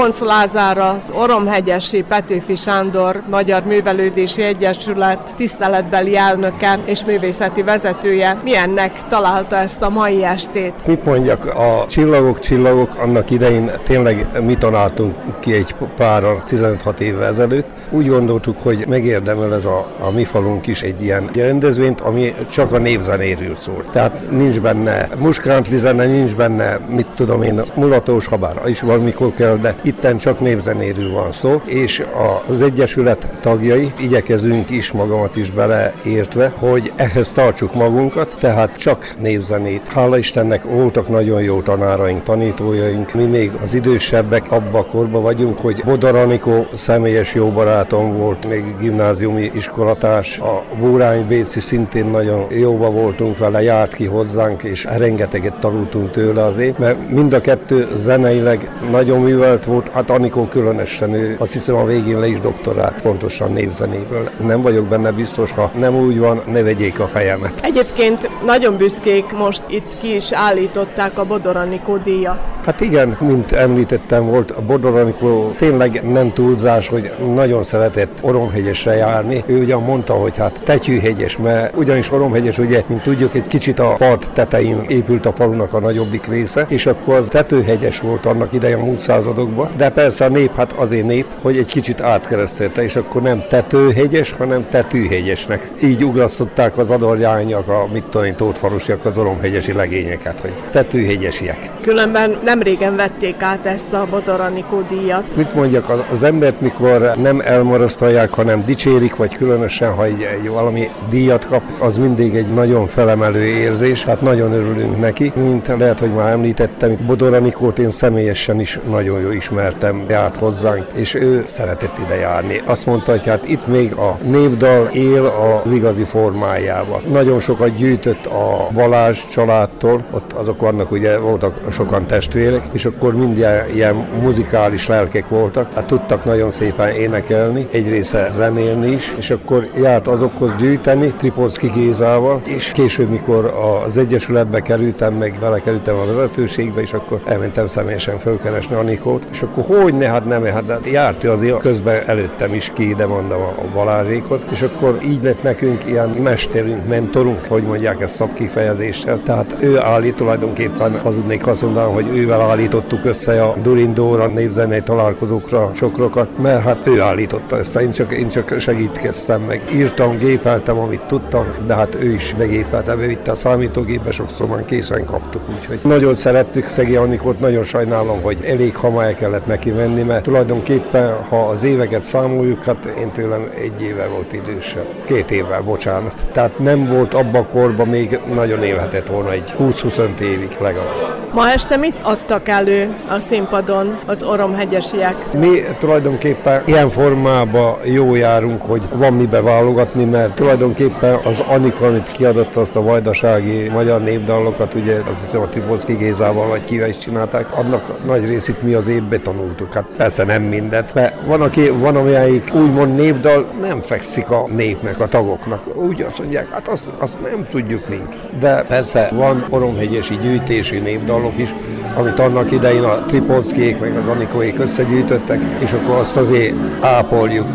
Speaker 13: Konc Lázár az Oromhegyesi Petőfi Sándor Magyar Művelődési Egyesület tiszteletbeli elnöke és művészeti vezetője. Milyennek találta ezt a mai estét?
Speaker 24: Mit mondjak, a csillagok, csillagok, annak idején tényleg mi találtunk ki egy páran 16 évvel ezelőtt. Úgy gondoltuk, hogy megérdemel ez a, a mi falunk is egy ilyen rendezvényt, ami csak a népzenéről szól. Tehát nincs benne muskántli zene, nincs benne, mit tudom én, mulatós, habár is valamikor kell, de itten csak népzenéről van szó, és az Egyesület tagjai igyekezünk is magamat is beleértve, hogy ehhez tartsuk magunkat, tehát csak népzenét. Hála Istennek voltak nagyon jó tanáraink, tanítójaink, mi még az idősebbek abba a korba vagyunk, hogy Bodor Anikó személyes jó barátom volt, még gimnáziumi iskolatárs, a Búrány Béci szintén nagyon jóba voltunk vele, járt ki hozzánk, és rengeteget tanultunk tőle azért, mert mind a kettő zeneileg nagyon művelt volt, hát Anikó különösen, ő azt hiszem a végén le is doktorát pontosan névzenéből. Nem vagyok benne biztos, ha nem úgy van, ne vegyék a fejemet.
Speaker 13: Egyébként nagyon büszkék, most itt ki is állították a Bodoranikó díjat.
Speaker 24: Hát igen, mint említettem, volt a Bodoranikó tényleg nem túlzás, hogy nagyon szeretett Oromhegyesre járni. Ő ugyan mondta, hogy hát Tetyűhegyes, mert ugyanis Oromhegyes, ugye, mint tudjuk, egy kicsit a part tetején épült a falunak a nagyobbik része, és akkor az tetőhegyes volt annak ideje a múlt századokban, de persze a nép hát azért nép, hogy egy kicsit átkeresztelte, és akkor nem tetőhegyes, hanem tetűhegyesnek. Így ugrasztották az adorjányak, a mit tudom én, tótfalusiak az oromhegyesi legényeket, hogy tetőhegyesiek.
Speaker 13: Különben nem régen vették át ezt a Bodoranikó díjat.
Speaker 24: Mit mondjak, az embert mikor nem elmarasztalják, hanem dicsérik, vagy különösen, ha egy, egy valami díjat kap, az mindig egy nagyon felemelő érzés, hát nagyon örülünk neki. Mint lehet, hogy már említettem, Bodoranikót én személyesen is nagyon jó ismertem, járt hozzánk, és ő szeretett ide járni. Azt mondta, hogy hát itt még a népdal él az igazi formájában. Nagyon sokat gyűjtött a Balázs családtól, ott azok vannak, ugye voltak sokan testvérek, és akkor mindjárt ilyen muzikális lelkek voltak, hát tudtak nagyon szépen énekelni, egy része zenélni is, és akkor járt azokhoz gyűjteni, Tripolszki Gézával, és később, mikor az Egyesületbe kerültem, meg belekerültem a vezetőségbe, és akkor elmentem személyesen fölkeresni Anikót, és akkor hogy ne, hát nem, hát, hát járt azért közben előttem is ki, ide mondom a Balázsékhoz, és akkor így lett nekünk ilyen mesterünk, mentorunk, hogy mondják ezt szakkifejezéssel. Tehát ő állít tulajdonképpen, hazudnék azt mondanám, hogy ővel állítottuk össze a Durindóra népzenei találkozókra sokrokat, mert hát ő állította össze, én csak, én csak segítkeztem meg. Írtam, gépeltem, amit tudtam, de hát ő is begépelte, bevitte a számítógépbe, sokszor már készen kaptuk, úgyhogy nagyon szerettük Szegi Anikót, nagyon sajnálom, hogy elég hamar el kellett neki menni, mert tulajdonképpen, ha az éveket számoljuk, hát én tőlem egy éve volt idősebb, két évvel, bocsánat. Tehát nem volt abba a korban még nagyon élhetett volna egy 20-25 évig legalább.
Speaker 13: Ma este mit adtak elő a színpadon az oromhegyesiek?
Speaker 24: Mi tulajdonképpen ilyen formában jó járunk, hogy van mibe válogatni, mert tulajdonképpen az Anika, amit kiadott azt a vajdasági magyar népdalokat, ugye azt hiszem a Tripolszki Gézával vagy kivel is csinálták, annak nagy részét mi az évbe tanultuk. Hát persze nem mindent, mert van, aki, van amelyik úgymond népdal nem fekszik a népnek, a tagoknak. Úgy azt mondják, hát azt, azt nem tudjuk mink. De persze van oromhegyesi gyűjtési népdalok is, amit annak idején a Tripolszkék meg az Anikóék összegyűjtöttek, és akkor azt azért ápoljuk.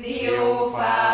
Speaker 23: Diófából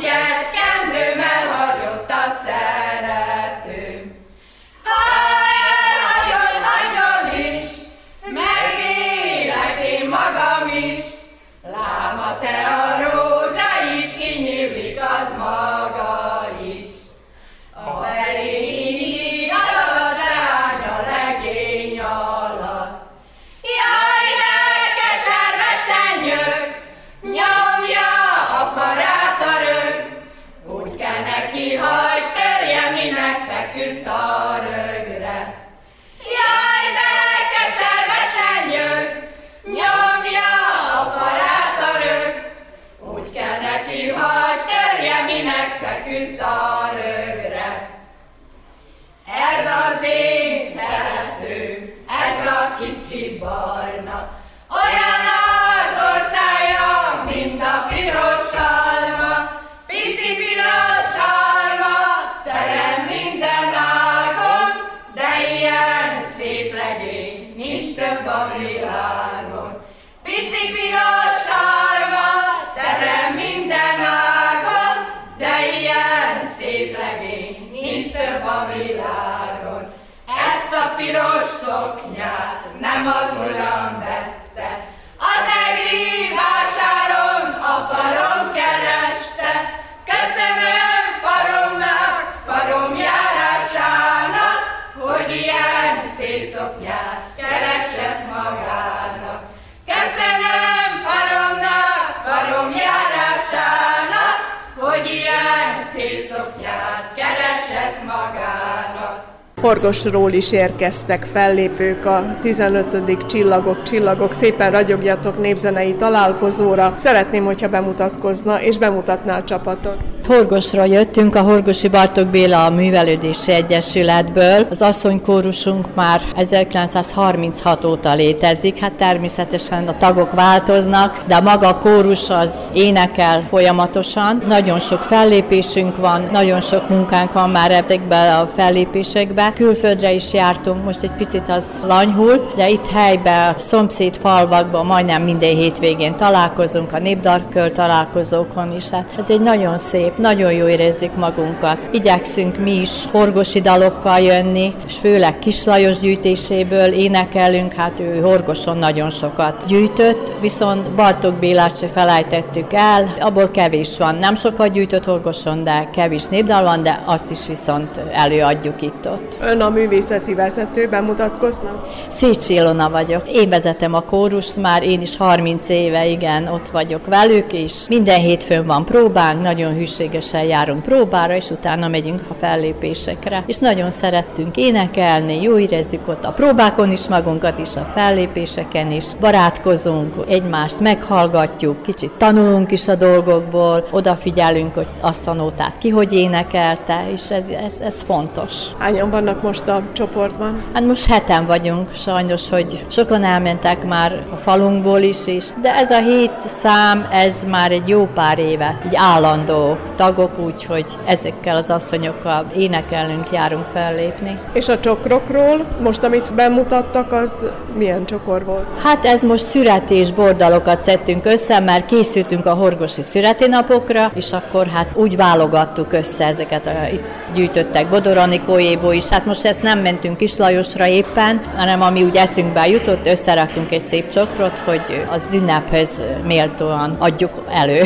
Speaker 23: Yeah.
Speaker 13: Horgosról is érkeztek fellépők a 15. Csillagok, Csillagok, szépen ragyogjatok népzenei találkozóra. Szeretném, hogyha bemutatkozna és bemutatná a csapatot.
Speaker 25: Horgosra jöttünk, a Horgosi Bartók Béla Művelődési Egyesületből. Az asszonykórusunk már 1936 óta létezik, hát természetesen a tagok változnak, de maga a kórus az énekel folyamatosan. Nagyon sok fellépésünk van, nagyon sok munkánk van már ezekben a fellépésekben. Külföldre is jártunk, most egy picit az lanyhul, de itt helyben, szomszéd falvakban majdnem minden hétvégén találkozunk, a népdarköl találkozókon is. Hát ez egy nagyon szép, nagyon jó érezzük magunkat. Igyekszünk mi is horgosi dalokkal jönni, és főleg Kislajos gyűjtéséből énekelünk, hát ő horgoson nagyon sokat gyűjtött, viszont Bartók Bélát se felejtettük el, abból kevés van. Nem sokat gyűjtött horgoson, de kevés népdal van, de azt is viszont előadjuk itt-ott.
Speaker 13: Ön a művészeti vezető, bemutatkozna?
Speaker 25: Szécsi Ilona vagyok. Én vezetem a kórust már, én is 30 éve, igen, ott vagyok velük, és minden hétfőn van próbánk, nagyon hűségesen járunk próbára, és utána megyünk a fellépésekre. És nagyon szerettünk énekelni, jó érezzük ott a próbákon is magunkat is, a fellépéseken is, barátkozunk, egymást meghallgatjuk, kicsit tanulunk is a dolgokból, odafigyelünk, hogy azt a nótát ki hogy énekelte, és ez, ez, ez fontos.
Speaker 13: Hányan vannak most a csoportban?
Speaker 25: Hát most heten vagyunk, sajnos, hogy sokan elmentek már a falunkból is, is, de ez a hét szám, ez már egy jó pár éve, így állandó tagok, úgyhogy ezekkel az asszonyokkal énekelünk, járunk fellépni.
Speaker 13: És a csokrokról, most amit bemutattak, az milyen csokor volt?
Speaker 25: Hát ez most születés bordalokat szedtünk össze, mert készültünk a horgosi születénapokra, és akkor hát úgy válogattuk össze ezeket, a, itt gyűjtöttek Bodoranikójéból is, hát most ezt nem mentünk Kislajosra éppen, hanem ami úgy eszünkbe jutott, összeraktunk egy szép csokrot, hogy az ünnephez méltóan adjuk elő.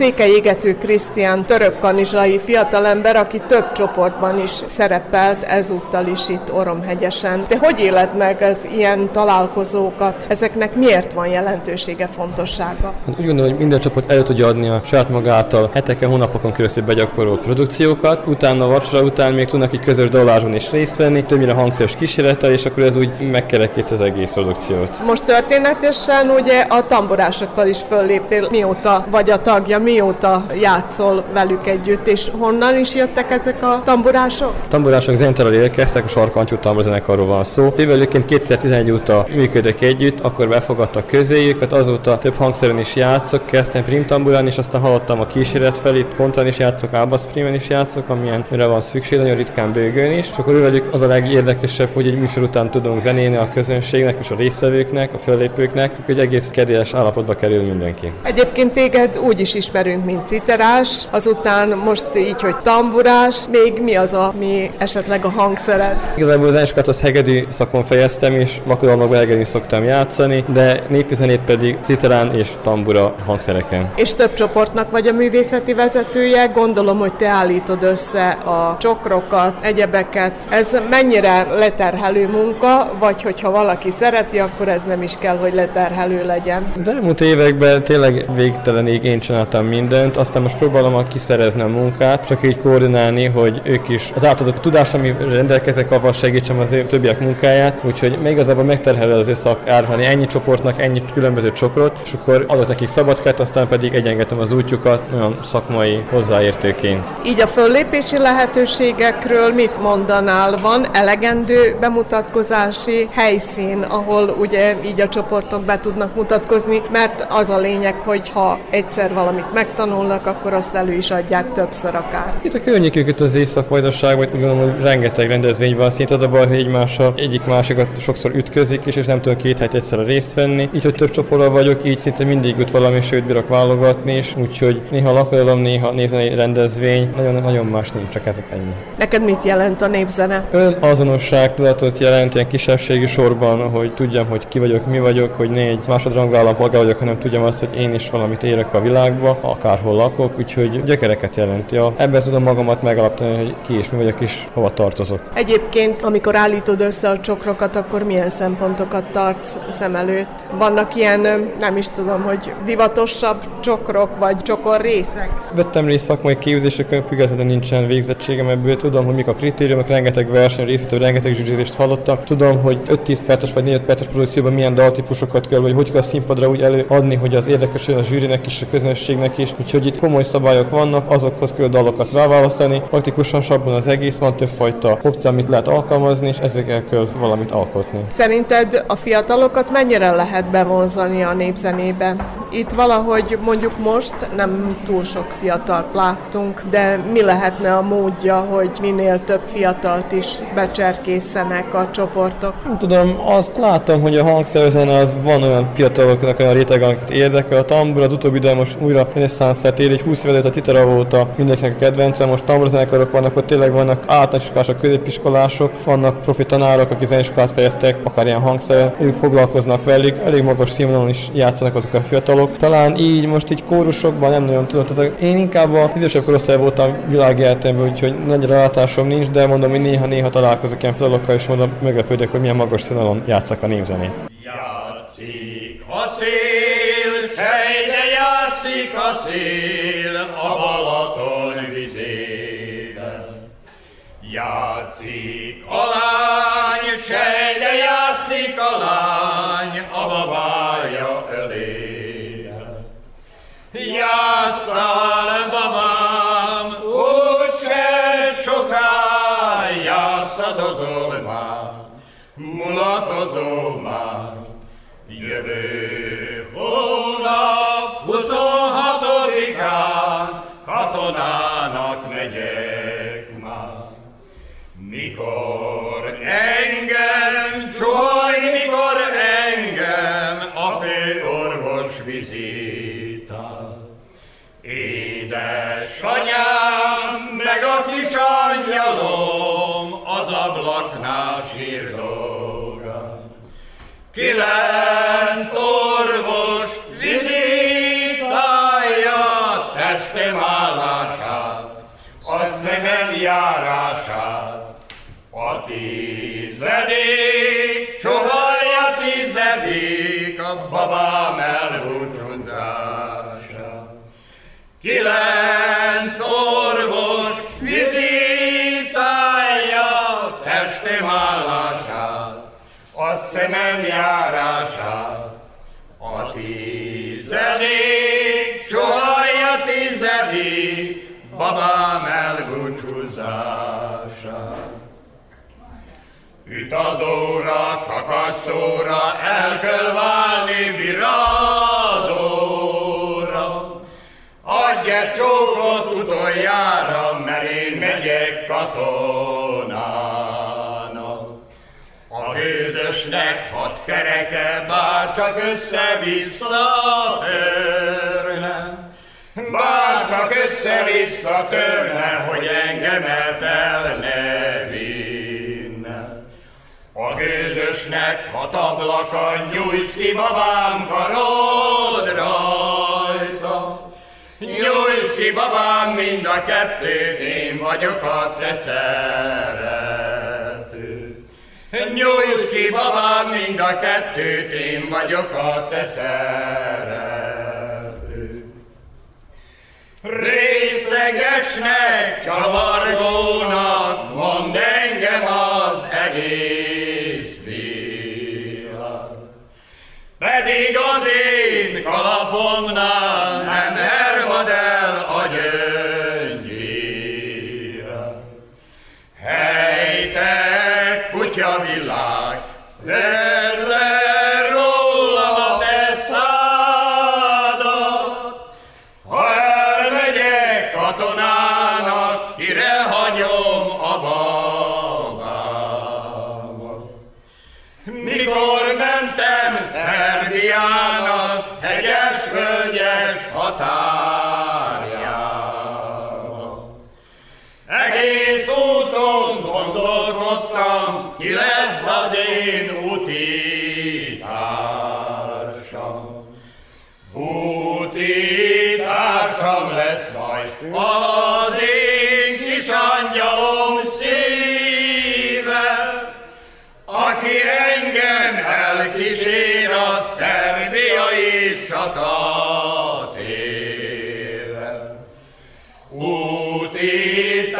Speaker 13: Székelyégető Krisztián török kanizsai fiatalember, aki több csoportban is szerepelt, ezúttal is itt Oromhegyesen. De hogy éled meg az ilyen találkozókat? Ezeknek miért van jelentősége, fontossága?
Speaker 26: Hát úgy gondolom, hogy minden csoport elő tudja adni a saját magától heteken, hónapokon keresztül begyakorolt produkciókat, utána vacsora után még tudnak egy közös dalázson is részt venni, többnyire hangszeres kísérlettel, és akkor ez úgy megkerekít az egész produkciót.
Speaker 13: Most történetesen ugye a tamborásokkal is fölléptél, mióta vagy a tagja, mióta játszol velük együtt, és honnan is jöttek ezek a tamborások?
Speaker 26: A tamborások zentáról érkeztek, a Sarkantyú tamborzenekarról van szó. Ővelőként 2011 óta működök együtt, akkor befogadtak közéjüket, azóta több hangszeren is játszok, kezdtem primtamburán is, aztán hallottam a kísérlet felé, kontán is játszok, ábasz primen is játszok, amilyen mire van szükség, nagyon ritkán bőgőn is. És akkor ővelük az a legérdekesebb, hogy egy műsor után tudunk zenélni a közönségnek és a résztvevőknek, a fellépőknek, hogy egész kedélyes állapotba kerül mindenki.
Speaker 13: Egyébként téged úgy is ismerünk, mint citerás, azután most így, hogy tamburás, még mi az, ami esetleg a hangszered?
Speaker 26: Igazából az enskát az hegedű szakon fejeztem, és makulomokban hegedű szoktam játszani, de népi zenét pedig citerán és tambura hangszereken.
Speaker 13: És több csoportnak vagy a művészeti vezetője, gondolom, hogy te állítod össze a csokrokat, egyebeket. Ez mennyire leterhelő munka, vagy hogyha valaki szereti, akkor ez nem is kell, hogy leterhelő legyen?
Speaker 26: Az elmúlt években tényleg végtelenig én csináltam mindent, aztán most próbálom kiszerezni a munkát, csak így koordinálni, hogy ők is az átadott tudás, ami rendelkezek, abban segítsem az ő többiek munkáját, úgyhogy még igazából megterhelő az összak árvani ennyi csoportnak, ennyi különböző csokrot, és akkor adok nekik szabadkát, aztán pedig egyengetem az útjukat olyan szakmai hozzáértőként.
Speaker 13: Így a föllépési lehetőségekről mit mondanál? Van elegendő bemutatkozási helyszín, ahol ugye így a csoportok be tudnak mutatkozni, mert az a lényeg, hogy ha egyszer valamit megtanulnak, akkor azt elő is adják többször akár.
Speaker 26: Itt a környékük az észak-vajdaságban, úgy gondolom, hogy rengeteg rendezvény van, szinte az a baj, hogy egymással egyik másikat sokszor ütközik, és, és nem tudom két helyet egyszerre részt venni. Így, hogy több csoportban vagyok, így szinte mindig jut valami, sőt bírok válogatni is, úgyhogy néha lakodalom, néha névzenei rendezvény, nagyon-nagyon más nincs, csak ezek ennyi.
Speaker 13: Neked mit jelent a népzene?
Speaker 26: Ön azonosság tudatot jelent ilyen kisebbségi sorban, hogy tudjam, hogy ki vagyok, mi vagyok, hogy ne egy másodrangú állampolgár vagyok, hanem tudjam azt, hogy én is valamit érek a világba, akárhol lakok, úgyhogy gyökereket jelenti. Ja, ebben tudom magamat megalapítani, hogy ki és mi vagyok és hova tartozok.
Speaker 13: Egyébként, amikor állítod össze a csokrokat, akkor milyen szempontokat tartsz szem előtt? Vannak ilyen, nem is tudom, hogy divatosabb csokrok, vagy csokor részek?
Speaker 26: Vettem részt szakmai képzéseken, függetlenül nincsen végzettségem ebből, tudom, hogy mik a kritériumok, rengeteg verseny részlető, rengeteg zsűrizést hallottam. Tudom, hogy 5-10 perces vagy 4 perces produkcióban milyen daltípusokat kell, vagy hogy kell a színpadra úgy előadni, hogy az érdekes a zsűrinek is, a közönségnek is. Úgyhogy itt komoly szabályok vannak, azokhoz kell dalokat ráválasztani. Praktikusan sabban az egész, van többfajta opció, amit lehet alkalmazni, és ezekkel kell valamit alkotni.
Speaker 13: Szerinted a fiatalokat mennyire lehet bevonzani a népzenébe? Itt valahogy mondjuk most nem túl sok fiatalt láttunk, de mi lehetne a módja, hogy minél több fiatalt is becserkészenek a csoportok?
Speaker 26: Nem tudom, azt látom, hogy a hangszerzene az van olyan fiataloknak olyan réteg, akiket érdekel. A tambura az utóbbi időben most újra reneszánszát él, egy 20 évet a titara a mindenkinek a kedvence, most tamburazenekarok vannak, ott tényleg vannak általános iskolások, középiskolások, vannak profi tanárok, akik zeneiskolát fejeztek, akár ilyen hangszer, ők foglalkoznak velük, elég magas színvonalon is játszanak azok a fiatalok. Talán így most így kórusokban nem nagyon tudom, tehát én inkább a idősebb korosztály voltam világéletemben, úgyhogy nagy rálátásom nincs, de mondom, hogy néha-néha találkozok ilyen fiatalokkal, és mondom, meglepődök, hogy milyen magas színvonalon játszak a népzenét.
Speaker 27: Játszik szél a Balaton vizében. Játszik a lány, sejde játszik a lány a babája elében. Játszál, Édes anyám, meg a kis angyalom, az ablaknál sírdolgat. Kilenc orvos vizitálja testem állását, a szemem járását, a tizedét. Babám elbúcsúzása. Üt az óra, kakaszóra, el kell válni viradóra. Adj egy csókot utoljára, mert én megyek katonának. A gőzösnek hat kereke, bár csak össze-vissza törne. Bár csak össze-vissza törne, hogy engemet el ne vinne. A gőzösnek hat ablaka, nyújts ki babám karod rajta. Nyújts ki babám mind a kettőt, én vagyok a te szerető. Nyújts ki babám mind a kettőt, én vagyok a te szerető. Részegesnek, csavargónak mond engem az egész világ. Pedig az én kalapomnál nem hervad el a gyöngyvíra. Hely, te kutya világ, le hegyes, völgyes határjába. Egész úton gondolkoztam, ki lesz az én úti társam. Társam lesz majd az én kis szíve, aki engem elkísér szerbiai csatatére. Úti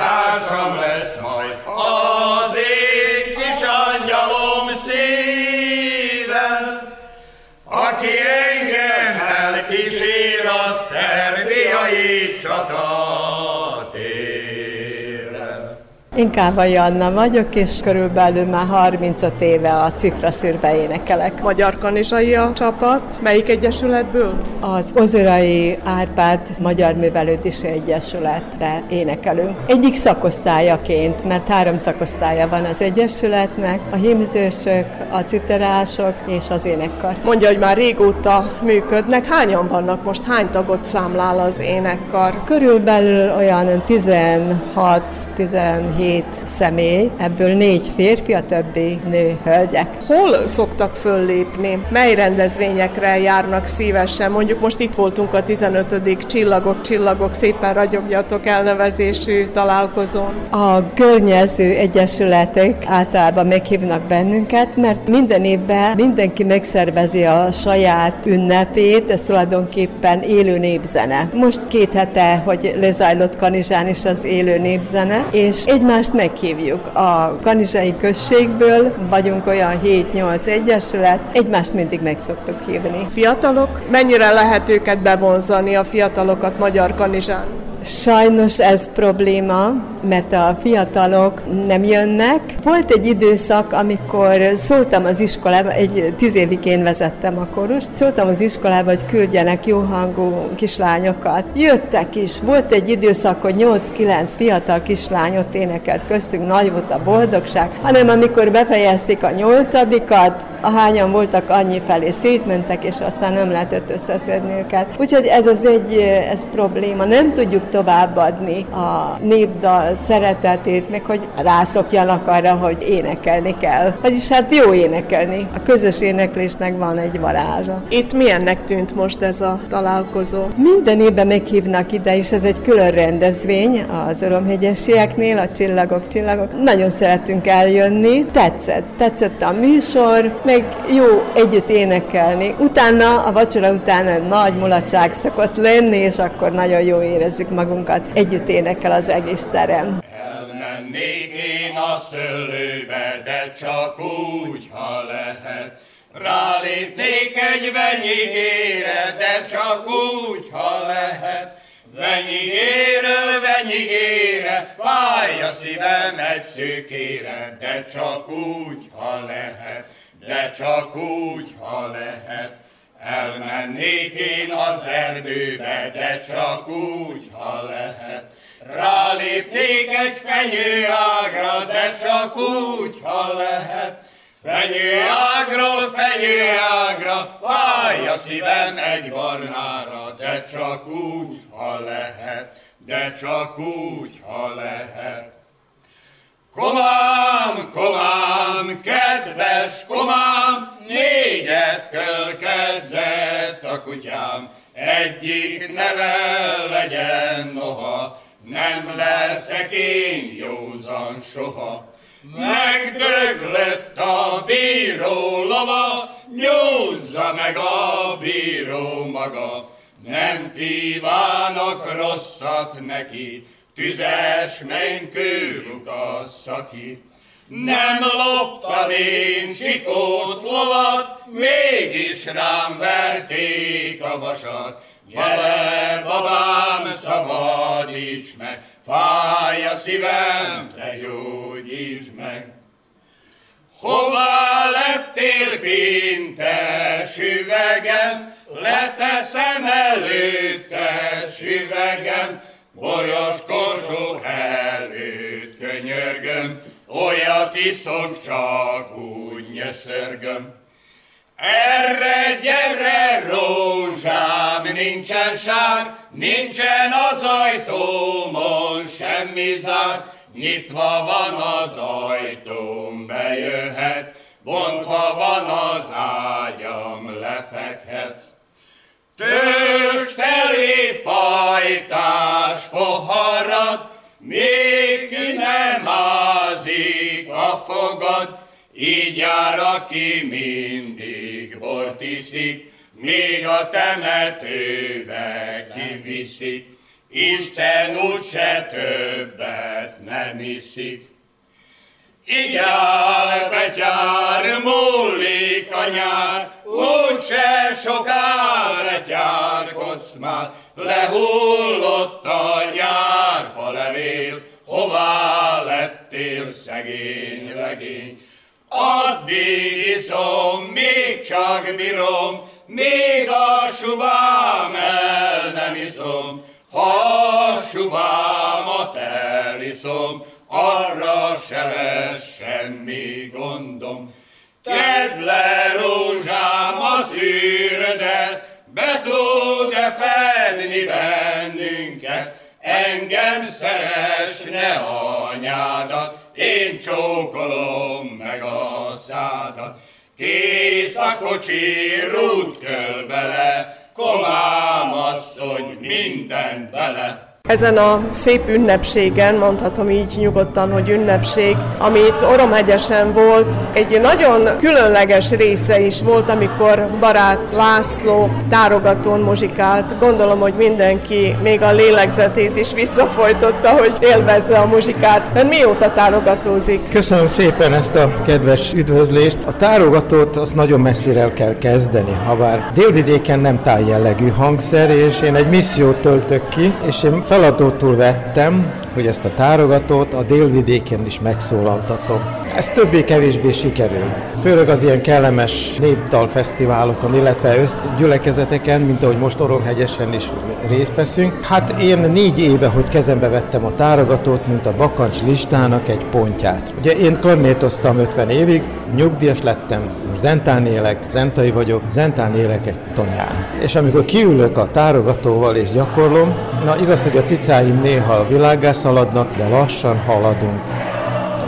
Speaker 27: lesz majd az én kis angyalom szíve, aki engem elkísér a szerbiai csatatére.
Speaker 28: Én Káva Janna vagyok, és körülbelül már 35 éve a cifra szűrbe énekelek.
Speaker 13: Magyar kanizsai a csapat. Melyik egyesületből?
Speaker 28: Az Ozorai Árpád Magyar Művelődési Egyesületbe énekelünk. Egyik szakosztályaként, mert három szakosztálya van az Egyesületnek, a himzősök, a citerások és az énekkar.
Speaker 13: Mondja, hogy már régóta működnek. Hányan vannak most? Hány tagot számlál az énekkar?
Speaker 28: Körülbelül olyan 16-17 személy, ebből négy férfi, a többi nő, hölgyek.
Speaker 13: Hol szoktak föllépni? Mely rendezvényekre járnak szívesen? Mondjuk most itt voltunk a 15. Csillagok, Csillagok, szépen ragyogjatok elnevezésű találkozón.
Speaker 28: A környező egyesületek általában meghívnak bennünket, mert minden évben mindenki megszervezi a saját ünnepét, ez tulajdonképpen élő népzene. Most két hete, hogy lezajlott Kanizsán is az élő népzene, és egymást meghívjuk. A kanizsai községből vagyunk olyan 7-8 egyesület, egymást mindig meg szoktuk hívni.
Speaker 13: Fiatalok? Mennyire lehet őket bevonzani, a fiatalokat Magyar Kanizsán?
Speaker 28: Sajnos ez probléma, mert a fiatalok nem jönnek. Volt egy időszak, amikor szóltam az iskolába, egy tíz évig én vezettem a korust, szóltam az iskolába, hogy küldjenek jó hangú kislányokat. Jöttek is. Volt egy időszak, hogy 8-9 fiatal kislányot énekelt köztünk, nagy volt a boldogság, hanem amikor befejezték a nyolcadikat, a hányan voltak annyi felé szétmentek, és aztán nem lehetett összeszedni őket. Úgyhogy ez az egy ez probléma. Nem tudjuk továbbadni a népdal a szeretetét, meg hogy rászokjanak arra, hogy énekelni kell. Vagyis hát jó énekelni. A közös éneklésnek van egy varázsa.
Speaker 13: Itt milyennek tűnt most ez a találkozó?
Speaker 28: Minden évben meghívnak ide, és ez egy külön rendezvény az Örömhegyesieknél, a Csillagok, Csillagok. Nagyon szeretünk eljönni. Tetszett, tetszett a műsor, meg jó együtt énekelni. Utána, a vacsora után egy nagy mulatság szokott lenni, és akkor nagyon jó érezzük magunkat. Együtt énekel az egész terem.
Speaker 27: Elmennék én a szőlőbe, de csak úgy, ha lehet. Rálépnék egy venyigére, de csak úgy, ha lehet. Venyigéről venyigére, fáj a szívem egy szőkére, de csak úgy, ha lehet, de csak úgy, ha lehet. Elmennék én az erdőbe, de csak úgy, ha lehet. Rálépnék egy fenyőágra, de csak úgy, ha lehet. Fenyőágról fenyőágra, fáj a szívem egy barnára, de csak úgy, ha lehet, de csak úgy, ha lehet. Komám, komám, kedves komám, négyet kölkedzett a kutyám, egyik neve legyen noha, nem leszek én józan soha. Megdöglött a bíró lova, nyúzza meg a bíró maga. Nem kívánok rosszat neki, tüzes menykő lukassza ki. Nem loptam én sikót lovat, mégis rám verték a vasat. Gyere, babám, szabadíts meg, fáj a szívem, te gyógyíts meg. Hová lettél pintes üvegen, leteszem előtte süvegen, boros korsó előtt könyörgöm, olyat iszok, csak úgy nyöszörgöm. Erre gyere, rózsám, nincsen sár, nincsen az ajtómon semmi zár, nyitva van az ajtóm, bejöhet, bontva van az ágyam, lefekhetsz. Tőst elé pajtás poharat, még ki nem ázik a fogad, így jár, aki mindig bort iszik, míg a temetőbe kiviszik. Isten úgyse többet nem iszik. Így áll betyár, múlik a nyár, úgyse sokára tyárkodsz már, lehullott a nyárfa levél, hová lettél szegény legény. Addig iszom, még csak bírom, még a subám el nem iszom, ha a subámat eliszom, arra se lesz semmi gondom. Tedd le rózsám a szűrödet, be tud-e fedni bennünket, engem szeres ne anyádat, csókolom meg a szádat. Kész a kocsi, rút köl bele, komám asszony, mindent bele.
Speaker 13: Ezen a szép ünnepségen, mondhatom így nyugodtan, hogy ünnepség, amit Oromhegyesen volt, egy nagyon különleges része is volt, amikor barát László tárogatón muzsikált. Gondolom, hogy mindenki még a lélegzetét is visszafolytotta, hogy élvezze a muzsikát. Ön mióta tárogatózik?
Speaker 29: Köszönöm szépen ezt a kedves üdvözlést. A tárogatót az nagyon messzire kell kezdeni, ha bár délvidéken nem tájjellegű hangszer, és én egy missziót töltök ki, és én feladatul vettem, hogy ezt a tárogatót a délvidéken is megszólaltatom. Ez többé-kevésbé sikerül. Főleg az ilyen kellemes népdalfesztiválokon, illetve összgyülekezeteken, mint ahogy most Oromhegyesen is részt veszünk. Hát én négy éve, hogy kezembe vettem a tárogatót, mint a Bakancs listának egy pontját. Ugye én klarnétoztam 50 évig, nyugdíjas lettem, most zentán élek, zentai vagyok, zentán élek egy tonyán. És amikor kiülök a tárogatóval és gyakorlom, na igaz, hogy a cicáim néha világgá szaladnak, de lassan haladunk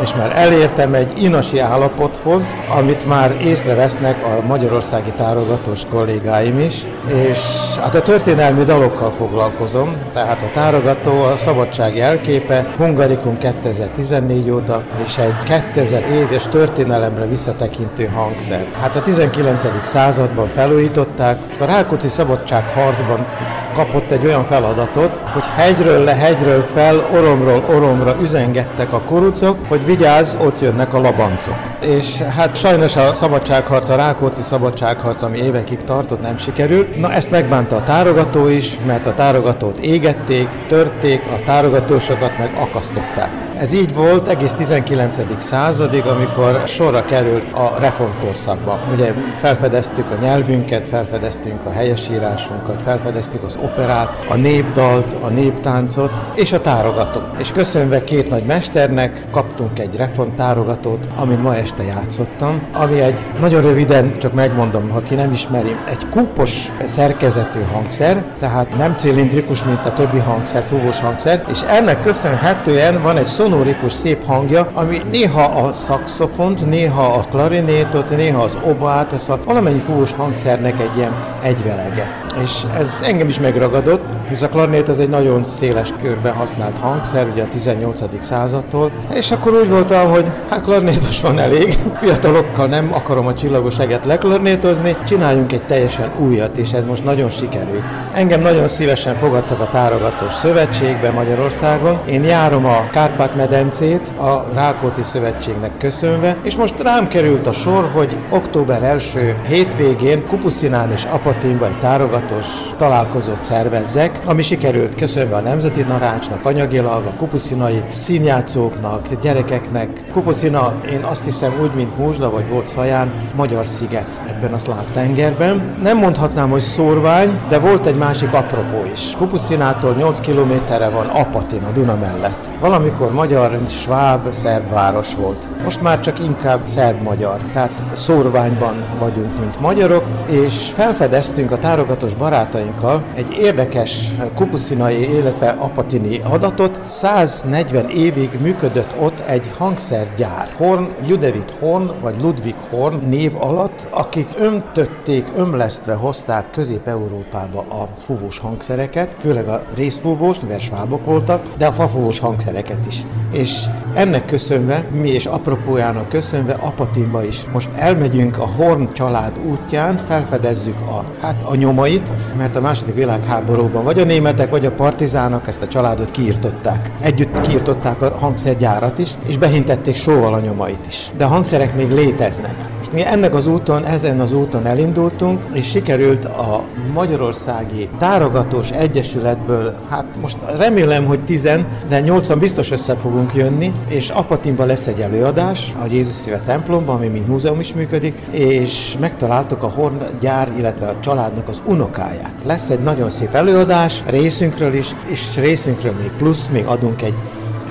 Speaker 29: és már elértem egy inasi állapothoz, amit már észrevesznek a magyarországi tárogatós kollégáim is, és hát a történelmi dalokkal foglalkozom, tehát a tárogató a szabadság jelképe, Hungarikum 2014 óta, és egy 2000 éves történelemre visszatekintő hangszer. Hát a 19. században felújították, és a Rákóczi szabadság harcban kapott egy olyan feladatot, hogy hegyről le hegyről fel, oromról oromra üzengettek a kurucok, hogy vigyázz, ott jönnek a labancok. És hát sajnos a szabadságharc, a Rákóczi szabadságharc, ami évekig tartott, nem sikerült. Na ezt megbánta a tárogató is, mert a tárogatót égették, törték, a tárogatósokat meg akasztották. Ez így volt egész 19. századig, amikor sorra került a reformkorszakba. Ugye felfedeztük a nyelvünket, felfedeztünk a helyesírásunkat, felfedeztük az operát, a népdalt, a néptáncot és a tárogatót. És köszönve két nagy mesternek kaptunk egy reformtárogatót, amin ma este játszottam, ami egy nagyon röviden, csak megmondom, ha ki nem ismeri, egy kúpos szerkezetű hangszer, tehát nem cilindrikus, mint a többi hangszer, fúvós hangszer, és ennek köszönhetően van egy szonorikus szép hangja, ami néha a szakszofont, néha a klarinétot, néha az obát, a valamennyi fúvós hangszernek egy ilyen egyvelege. És ez engem is megragadott, hisz a klarnét az egy nagyon széles körben használt hangszer, ugye a 18. századtól, és akkor úgy voltam, hogy hát klarnétos van elég, fiatalokkal nem akarom a csillagos eget leklarnétozni, csináljunk egy teljesen újat, és ez most nagyon sikerült. Engem nagyon szívesen fogadtak a Tárogatós Szövetségbe Magyarországon, én járom a Kárpát-medencét a Rákóczi Szövetségnek köszönve, és most rám került a sor, hogy október első hétvégén Kupuszinán és Apatinba egy tárogatós találkozót szervezzek, ami sikerült köszönve a Nemzeti Narancsnak, anyagilag, a kupuszinai színjátszóknak, gyerekeknek. Kupuszina, én azt hiszem úgy, mint Múzsla vagy volt Szaján, magyar sziget ebben a szláv tengerben. Nem mondhatnám, hogy szórvány, de volt egy másik apropó is. Kupuszinától 8 kilométerre van Apatin, a Duna mellett. Valamikor magyar, sváb, szerb város volt. Most már csak inkább szerb-magyar, tehát szórványban vagyunk, mint magyarok, és felfedeztünk a tárogatos barátainkkal egy érdekes kupuszinai, illetve apatini adatot. 140 évig működött ott egy hangszergyár. Horn, Ludevit Horn, vagy Ludwig Horn név alatt, akik öntötték, ömlesztve hozták Közép-Európába a fúvós hangszereket, főleg a részfúvós, mivel svábok voltak, de a fafúvós hangszereket is. És ennek köszönve, mi és apropójának köszönve Apatinba is most elmegyünk a Horn család útján, felfedezzük a, hát a nyomait, mert a második világháborúban vagy a németek, vagy a partizánok ezt a családot kiirtották. Együtt kiirtották a hangszergyárat is, és behintették sóval a nyomait is. De a hangszerek még léteznek. Most mi ennek az úton, ezen az úton elindultunk, és sikerült a Magyarországi Tárogatós Egyesületből, hát most remélem, hogy tizen, de nyolcan biztos össze fogunk jönni, és Apatinban lesz egy előadás, a Jézus Szíve templomban, ami mint múzeum is működik, és megtaláltuk a Horn gyár, illetve a családnak az unokáját. Lesz egy nagyon szép előadás, részünkről is, és részünkről még plusz, még adunk egy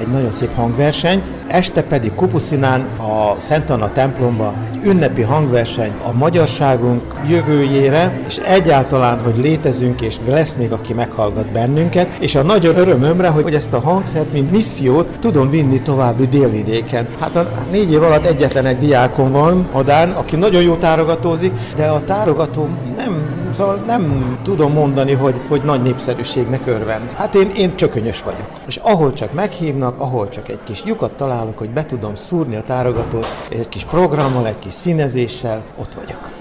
Speaker 29: egy nagyon szép hangversenyt, este pedig Kupuszinán a Szent Anna templomba egy ünnepi hangverseny a magyarságunk jövőjére, és egyáltalán, hogy létezünk, és lesz még, aki meghallgat bennünket, és a nagyon örömömre, hogy ezt a hangszert, mint missziót tudom vinni további délvidéken. Hát a négy év alatt egyetlen egy diákom van, Adán, aki nagyon jó tárogatózik, de a tárogató nem, szóval nem tudom mondani, hogy, hogy nagy népszerűségnek örvend. Hát én, én csökönyös vagyok. És ahol csak meghívnak, ahol csak egy kis lyukat találok, hogy be tudom szúrni a tárogatót, egy kis programmal, egy kis színezéssel, ott vagyok.